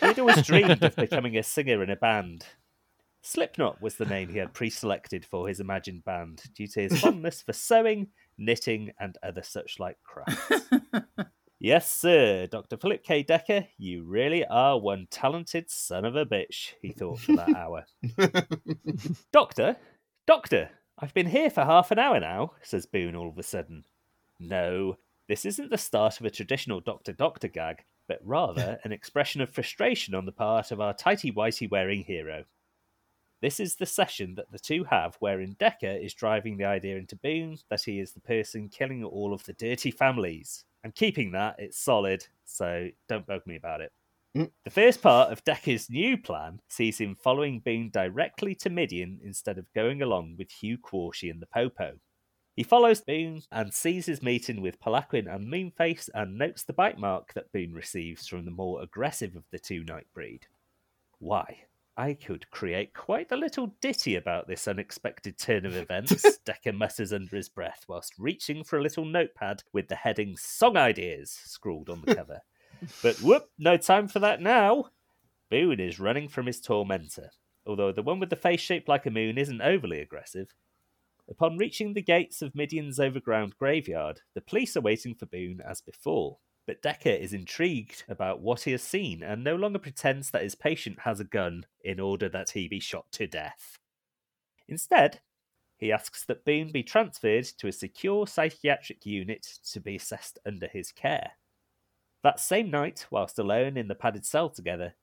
He'd always dreamed of becoming a singer in a band. Slipknot was the name he had pre selected for his imagined band due to his fondness for sewing, knitting, and other such like crafts. [LAUGHS] Yes, sir, Dr. Philip K. Decker, you really are one talented son of a bitch, he thought for that [LAUGHS] hour. Doctor, Doctor, I've been here for half an hour now, says Boone all of a sudden. No, this isn't the start of a traditional Doctor Doctor gag, but rather an expression of frustration on the part of our tighty whitey wearing hero. This is the session that the two have wherein Decker is driving the idea into Boone that he is the person killing all of the dirty families. And keeping that, it's solid, so don't bug me about it. Mm. The first part of Decker's new plan sees him following Boone directly to Midian instead of going along with Hugh Quarshie and the Popo. He follows Boone and sees his meeting with Peloquin and Moonface and notes the bite mark that Boone receives from the more aggressive of the two Nightbreed. Why, I could create quite a little ditty about this unexpected turn of [LAUGHS] events, Decker mutters under his breath whilst reaching for a little notepad with the heading Song Ideas scrawled on the [LAUGHS] cover. But whoop, no time for that now. Boone is running from his tormentor, although the one with the face shaped like a moon isn't overly aggressive. Upon reaching the gates of Midian's overground graveyard, the police are waiting for Boone as before. But Decker is intrigued about what he has seen and no longer pretends that his patient has a gun in order that he be shot to death. Instead, he asks that Boone be transferred to a secure psychiatric unit to be assessed under his care. That same night, whilst alone in the padded cell together,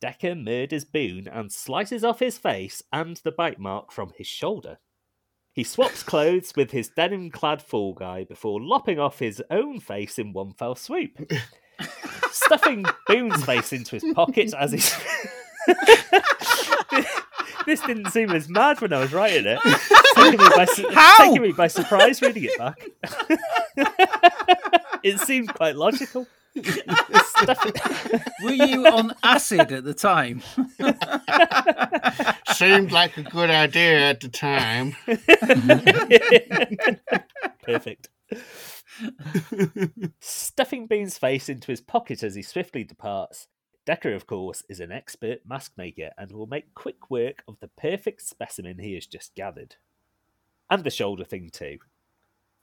Decker murders Boone and slices off his face and the bite mark from his shoulder. He swaps clothes with his denim clad fall guy before lopping off his own face in one fell swoop. Stuffing Boone's face into his pocket as he. [LAUGHS] this didn't seem as mad when I was writing it. It's taking me by, su- How? taking me by surprise reading it back. [LAUGHS] it seemed quite logical. Stuffing- [LAUGHS] Were you on acid at the time? [LAUGHS] Seemed like a good idea at the time. [LAUGHS] Perfect. Stuffing Boone's face into his pocket as he swiftly departs, Decker, of course, is an expert mask maker and will make quick work of the perfect specimen he has just gathered. And the shoulder thing, too.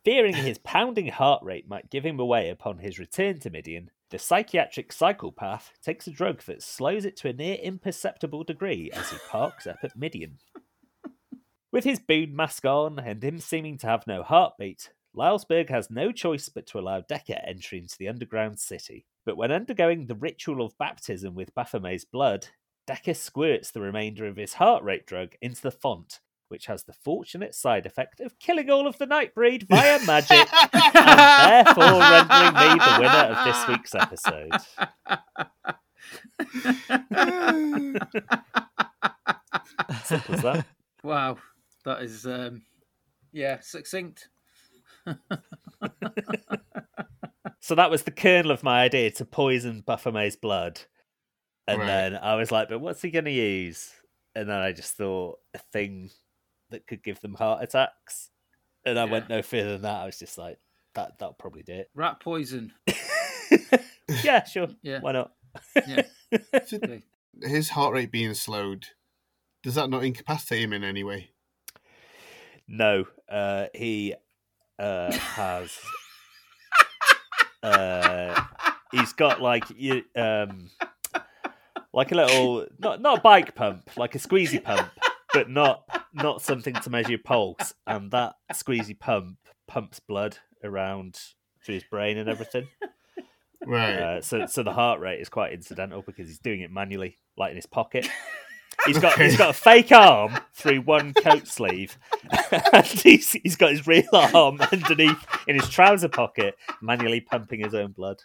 Fearing his pounding heart rate might give him away upon his return to Midian, the psychiatric psychopath takes a drug that slows it to a near imperceptible degree as he parks up at Midian. With his Boone mask on and him seeming to have no heartbeat, Lylesburg has no choice but to allow Decker entry into the underground city. But when undergoing the ritual of baptism with Baphomet's blood, Decker squirts the remainder of his heart rate drug into the font, which has the fortunate side effect of killing all of the Nightbreed via [LAUGHS] magic, and therefore rendering me the winner of this week's episode. [LAUGHS] Simple as that. Wow, that is um, yeah succinct. So that was the kernel of my idea to poison Baphomet's blood. And Right. then I was like, but what's he going to use? And then I just thought a thing that could give them heart attacks. And I Yeah. went no further than that. I was just like, that, that'll probably do it. Rat poison. [LAUGHS] yeah, sure. [LAUGHS] Yeah. Why not? Yeah. [LAUGHS] So his heart rate being slowed, does that not incapacitate him in any way? No, uh, he uh, has. uh, he's got like you, um, like a little not not a bike pump, like a squeezy pump, but not not something to measure your pulse. And that squeezy pump pumps blood around through his brain and everything. Right. Uh, so so the heart rate is quite incidental because he's doing it manually, like in his pocket. [LAUGHS] He's got he's got a fake arm through one coat sleeve, [LAUGHS] and he's, he's got his real arm underneath in his trouser pocket, manually pumping his own blood.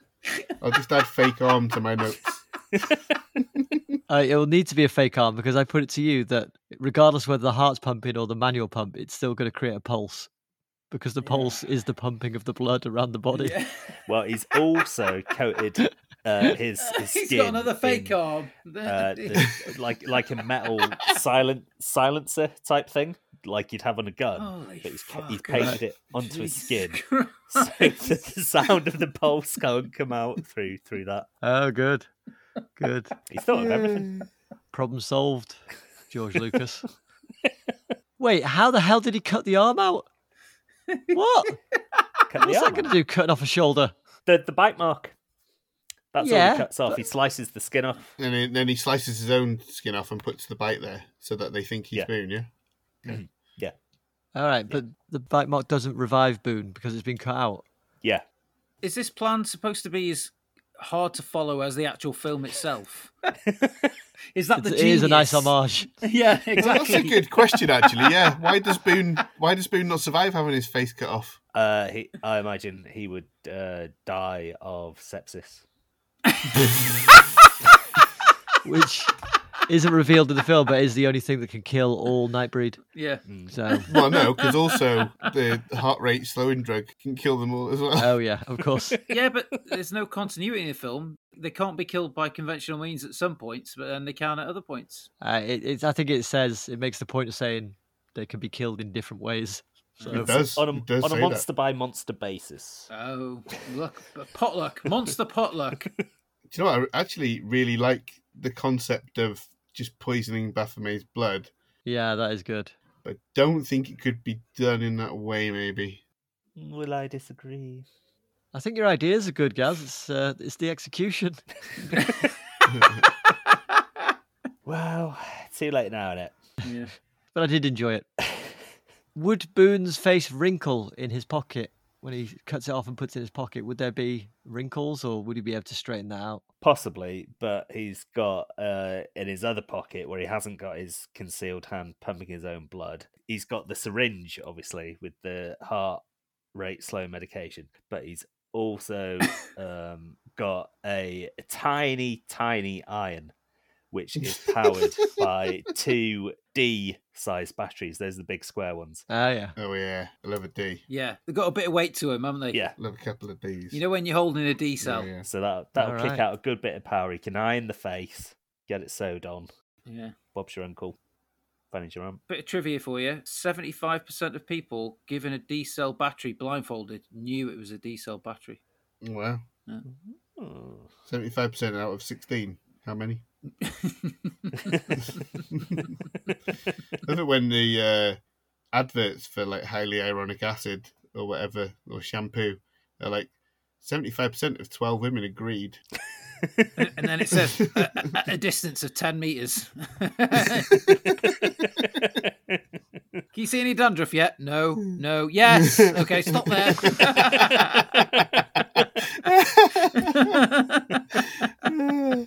I'll just add fake arm to my notes. [LAUGHS] Uh, it will need to be a fake arm because I put it to you that regardless whether the heart's pumping or the manual pump, it's still going to create a pulse because the pulse is the pumping of the blood around the body. Yeah. [LAUGHS] Well, he's also coated uh, his [LAUGHS] his He's skin. got another fake in, arm. [LAUGHS] uh, the- like like a metal silent silencer type thing, like you'd have on a gun. Holy but he's, fuck. he's painted it onto his skin, Christ. so the sound of the pulse can't come out through through that. Oh, good, good. He's thought of everything. Problem solved, George [LAUGHS] Lucas. Wait, how the hell did he cut the arm out? What? Cut the What's that arm going to do? Cutting off a shoulder? The the bite mark. That's all Yeah, he cuts off. but- He slices the skin off. And then- then he slices his own skin off and puts the bite there so that they think he's Yeah. Boone, yeah? [CLEARS THROAT] Yeah. All right, but the bite mark doesn't revive Boone because it's been cut out. Yeah. Is this plan supposed to be as hard to follow as the actual film itself? [LAUGHS] is that the It's- it is a nice homage. [LAUGHS] Yeah, Well, that's a good question, actually. Yeah, why does Boone? Why does Boone not survive having his face cut off? Uh, he, I imagine he would uh, die of sepsis. [LAUGHS] which isn't revealed in the film, but is the only thing that can kill all Nightbreed. yeah. So, Well, no, because also the heart rate slowing drug can kill them all as well. oh yeah, of course. [LAUGHS] Yeah, but there's no continuity in the film. They can't be killed by conventional means at some points, but then they can at other points. Uh, it, it's, I think it says it makes the point of saying they can be killed in different ways. So It does. on a, it does on a say monster by monster basis. Oh, look, potluck, monster potluck. [LAUGHS] Do you know what? I actually really like the concept of just poisoning Baphomet's blood, yeah, that is good. but don't think it could be done in that way. Maybe. Will I disagree? I think your ideas are good, Gaz. It's uh, it's the execution. [LAUGHS] [LAUGHS] Well, too late now, innit? Yeah. But I did enjoy it. Would Boone's face wrinkle in his pocket when he cuts it off and puts it in his pocket? Would there be wrinkles, or would he be able to straighten that out? Possibly, but he's got uh, in his other pocket where he hasn't got his concealed hand pumping his own blood. He's got the syringe, obviously, with the heart rate slow medication, but he's also [COUGHS] um, got a, tiny, tiny iron, which is [LAUGHS] powered by two D size batteries. Those are the big square ones. Oh yeah. Oh yeah, I love a D. Yeah, they've got a bit of weight to them, haven't they? Yeah. Love a couple of Ds. You know when you're holding a D cell. yeah. So that that'll kick Alright. out a good bit of power. He can iron the face, get it sewed on. Yeah. Bob's your uncle. Fanny's your aunt. Bit of trivia for you 75% of people given a D cell battery blindfolded knew it was a D cell battery. Wow. Oh. Seventy-five percent out of sixteen. How many? Love it when the uh, adverts for like hyaluronic acid or whatever or shampoo are like seventy-five percent of twelve women agreed. and, [LAUGHS] and then it says "A- a- at a distance of 10 meters. [LAUGHS] Can you see any dandruff yet? No, no, yes. Okay, stop there.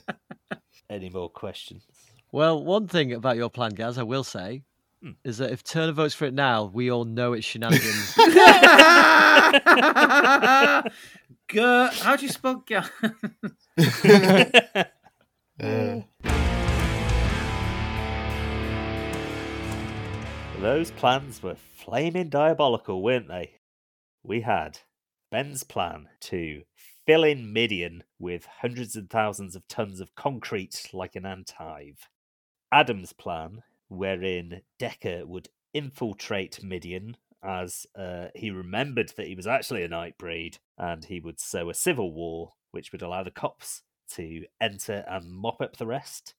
[LAUGHS] Any more questions? Well, one thing about your plan, Gaz, I will say, Hmm. is that if Turner votes for it now, we all know it's shenanigans. Gur, how do you spell gur? [LAUGHS] Uh, Those plans were flaming diabolical, weren't they? We had Ben's plan to fill in Midian with hundreds and thousands of tons of concrete like an ant hive. Adam's plan, wherein Decker would infiltrate Midian as uh, he remembered that he was actually a Nightbreed and he would sow a civil war which would allow the cops to enter and mop up the rest.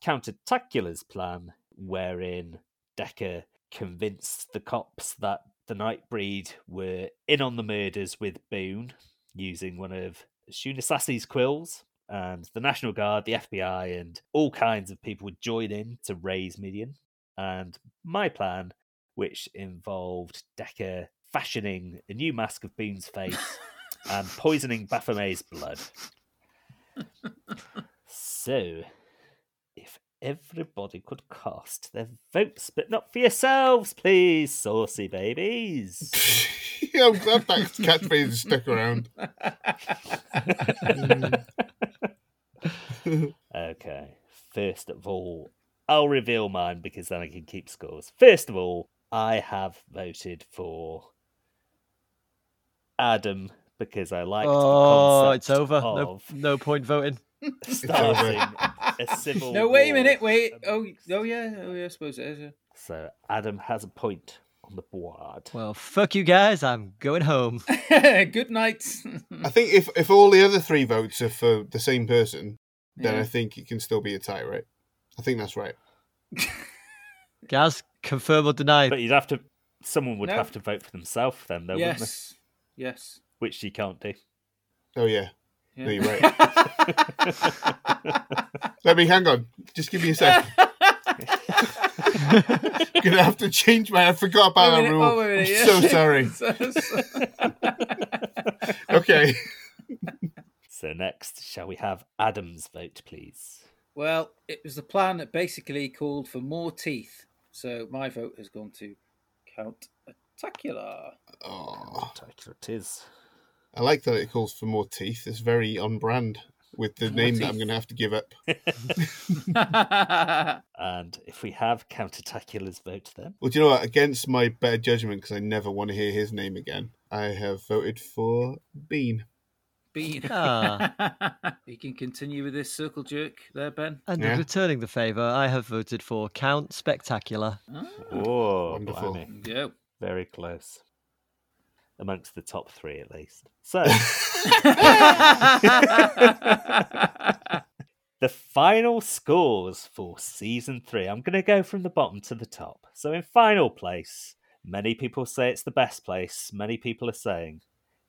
Countertacular's plan, wherein Decker convinced the cops that the Nightbreed were in on the murders with Boone using one of Shuna Sassi's quills, and the National Guard, the FBI, and all kinds of people would join in to raise Midian. And my plan, which involved Decker fashioning a new mask of Boone's face and [LAUGHS] poisoning Baphomet's blood. So, everybody could cast their votes, but not for yourselves, please, saucy babies. [LAUGHS] yeah, I'm glad that catchphrase is stuck around. okay, first of all, I'll reveal mine because then I can keep scores. First of all, I have voted for Adam because I liked oh, the it's concept over. No, no point voting. [LAUGHS] starting a [LAUGHS] civil no, wait a minute, wait. Oh, oh yeah, oh yeah, I suppose it is. yeah. So Adam has a point on the board. Well, fuck you guys. I'm going home. [LAUGHS] Good night. I think if if all the other three votes are for the same person, then Yeah. I think it can still be a tie, right? I think that's right. [LAUGHS] Gaz, confirm or deny? But you'd have to. Someone would No. have to vote for themselves then, though, wouldn't they? yes, yes. Which you can't do. Oh yeah. Yeah. No, you're right. [LAUGHS] Let me hang on. Just give me a sec. [LAUGHS] Gonna have to change my. I forgot about Wait that rule. oh, minute, I'm yeah. [LAUGHS] so sorry. Okay. So next, shall we have Adam's vote, please? well, it was the plan that basically called for more teeth. So my vote has gone to Count Attacula. Oh, Spectacular it is. I like that it calls for more teeth. It's very on brand with the name that I'm going to have to give up. [LAUGHS] [LAUGHS] [LAUGHS] And if we have Countertacula's vote, then Well, do you know what? Against my better judgment, because I never want to hear his name again, I have voted for Bean. Bean. Ah. you can continue with this circle jerk there, Ben. And Yeah. returning the favour, I have voted for Count Spectacular. oh, wonderful. blimey. Yeah. very close. Amongst the top three, at least. So [LAUGHS] [LAUGHS] the final scores for season three. I'm going to go from the bottom to the top. So in final place, many people say it's the best place. Many people are saying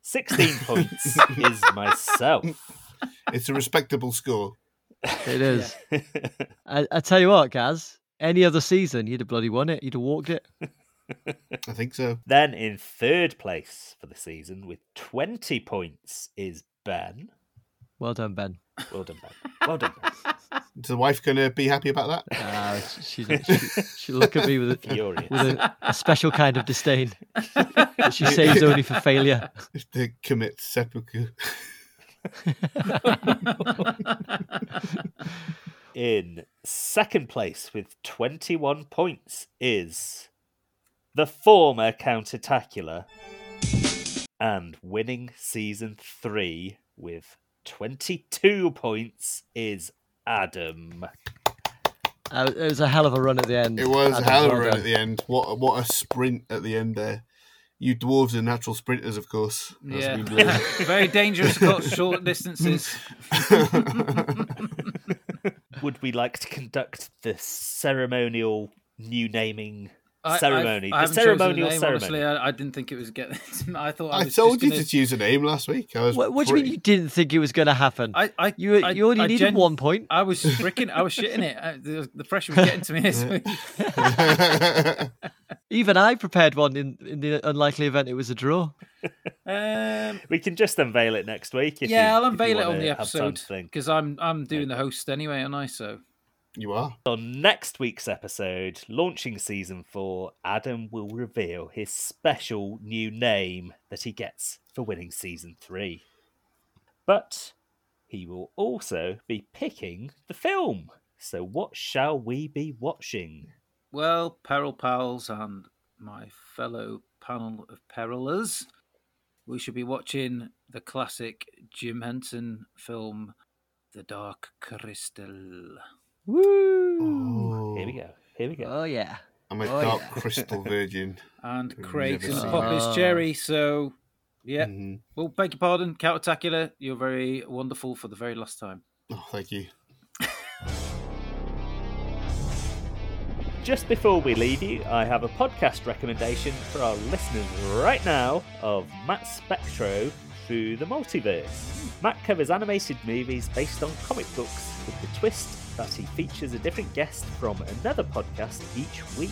16 [LAUGHS] points is myself. It's a respectable score. It is. I, I tell you what, Gaz, any other season, you'd have bloody won it. You'd have walked it. I think so. [LAUGHS] Then in third place for the season with 20 points is Ben. Well done, Ben. Well done, Ben. Well done, Ben. [LAUGHS] Is the wife going to be happy about that? Uh, she, [LAUGHS] she, she'll look at me with, a, with a, a special kind of disdain that she saves only for failure. If they commit seppuku. In second place with 21 points is the former Countertacula and winning season three with 22 points is Adam. Uh, it was a hell of a run at the end. It was a hell of a run at the end. What what a sprint at the end there. You dwarves are natural sprinters, of course. as Yeah. [LAUGHS] Very dangerous got short distances. [LAUGHS] Would we like to conduct the ceremonial new naming I- I- ceremony? I, the haven't chosen a ceremonial name, ceremony. Honestly, I, I didn't think it was getting. [LAUGHS] I thought I, I was told just you gonna- to choose a name last week. I was What, what do you mean you didn't think it was going to happen? I, I, you I, you only I needed gen- one point. I was freaking. I was shitting it. I, the, the pressure was getting to me this week. [LAUGHS] Even I prepared one in, in the unlikely event it was a draw. Um, We can just unveil it next week. If yeah, you, I'll if you unveil it on the have time episode because I'm I'm doing the host anyway, aren't I? So you are. On next week's episode, launching season four, Adam will reveal his special new name that he gets for winning season three. But he will also be picking the film. So, what shall we be watching? well, Peril Pals and my fellow panel of perilers, we should be watching the classic Jim Henson film, The Dark Crystal. Woo! Here we go. Here we go. Oh, yeah. I'm a Oh, dark yeah. crystal [LAUGHS] virgin. And We've Craig's never going to seen pop it. his cherry, so yeah. Mhm. Well, beg your pardon, Countertacular. You're very wonderful for the very last time. Oh, thank you. Just before we leave you, I have a podcast recommendation for our listeners right now of Matt Spectro through the multiverse. Matt covers animated movies based on comic books with the twist that he features a different guest from another podcast each week.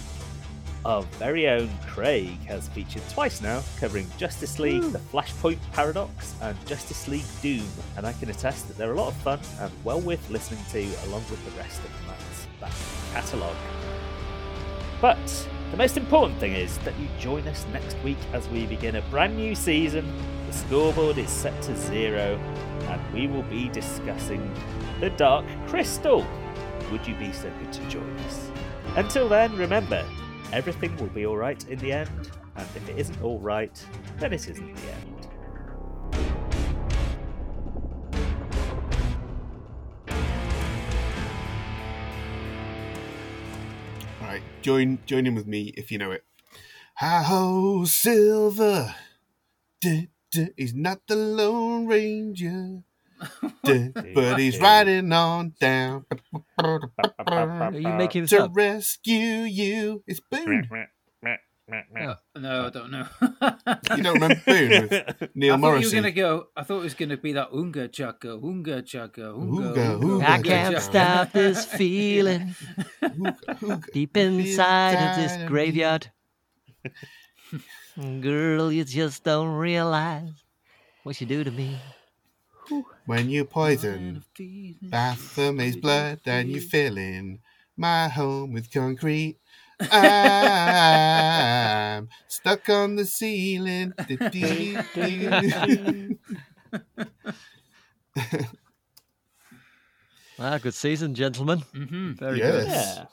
Our very own Craig has featured twice now, covering Justice League, The Flashpoint Paradox, and Justice League Doom, and I can attest that they're a lot of fun and well worth listening to along with the rest of Matt's back catalogue. But the most important thing is that you join us next week as we begin a brand new season. The scoreboard is set to zero, and we will be discussing the Dark Crystal. Would you be so good to join us? Until then, remember, everything will be alright in the end, and if it isn't alright, then it isn't the end. Right, join join in with me if you know it. How silver, duh, duh, he's not the Lone Ranger, [LAUGHS] but he's riding on down Are you making this to up? rescue you. It's Boone. Uh, no, I don't know. You don't remember Boone with [LAUGHS] Neil I thought you were Morrissey? going to go. I thought it was going to be that unga chaka, unga chaka, unga. Ooga, ooga, I can't ooga. stop this [LAUGHS] feeling deep inside of this inside of me. graveyard. Girl, you just don't realize what you do to me. When you poison Baphomet's blood and you fill in my home with concrete. I'm stuck on the ceiling. [LAUGHS] Ah, [LAUGHS] good season, gentlemen. hmm Very Yes. good.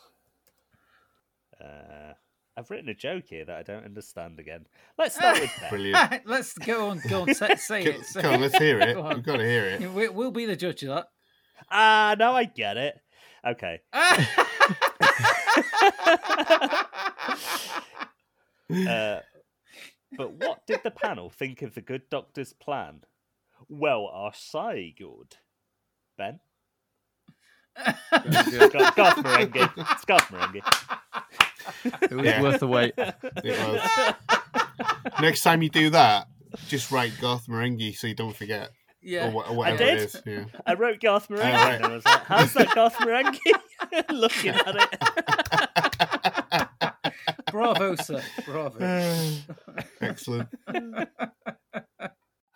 Yeah. Uh, I've written a joke here that I don't understand again. Let's start with [LAUGHS] Ben. Brilliant. [LAUGHS] Let's go on. Go on. Say, [LAUGHS] say it. say come on, let's hear it. We've got to hear it. We, we'll be the judge of that. Ah, now I get it. Okay. Uh, but what did the panel think of the good doctor's plan? Well, I say good. Ben? Garth Garth Marenghi. It's Garth Marenghi. It was Yeah. worth the wait. It was. [LAUGHS] Next time you do that, just write Garth Marenghi so you don't forget. yeah. Or, wha- or whatever did. it is. Yeah. I wrote Garth Marenghi right. and I was like, how's that Garth Marenghi? [LAUGHS] Looking at it. [LAUGHS] Bravo, sir. Bravo. [SIGHS] Excellent.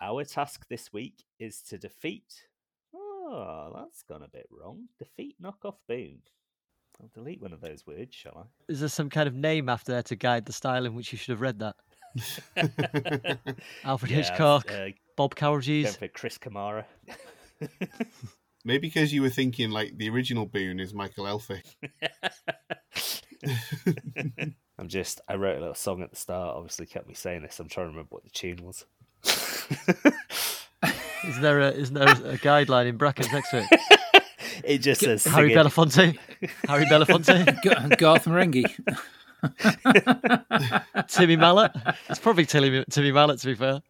Our task this week is to defeat. Oh, that's gone a bit wrong. Defeat knockoff Boone. I'll delete one of those words, shall I? Is there some kind of name after there to guide the style in which you should have read that? [LAUGHS] Alfred Yeah, Hitchcock, Uh, Bob going Cowragees. for Chris Kamara. [LAUGHS] Maybe because you were thinking like the original Boone is Michael Elphick. [LAUGHS] I'm just. I wrote a little song at the start. Obviously, kept me saying this. I'm trying to remember what the tune was. Is there a is there a guideline in brackets next to it? It just says Harry singing. Belafonte. Harry Belafonte. [LAUGHS] G- Garth Marenghi. [LAUGHS] Timmy Mallett. It's probably Timmy, Timmy Mallett to be fair.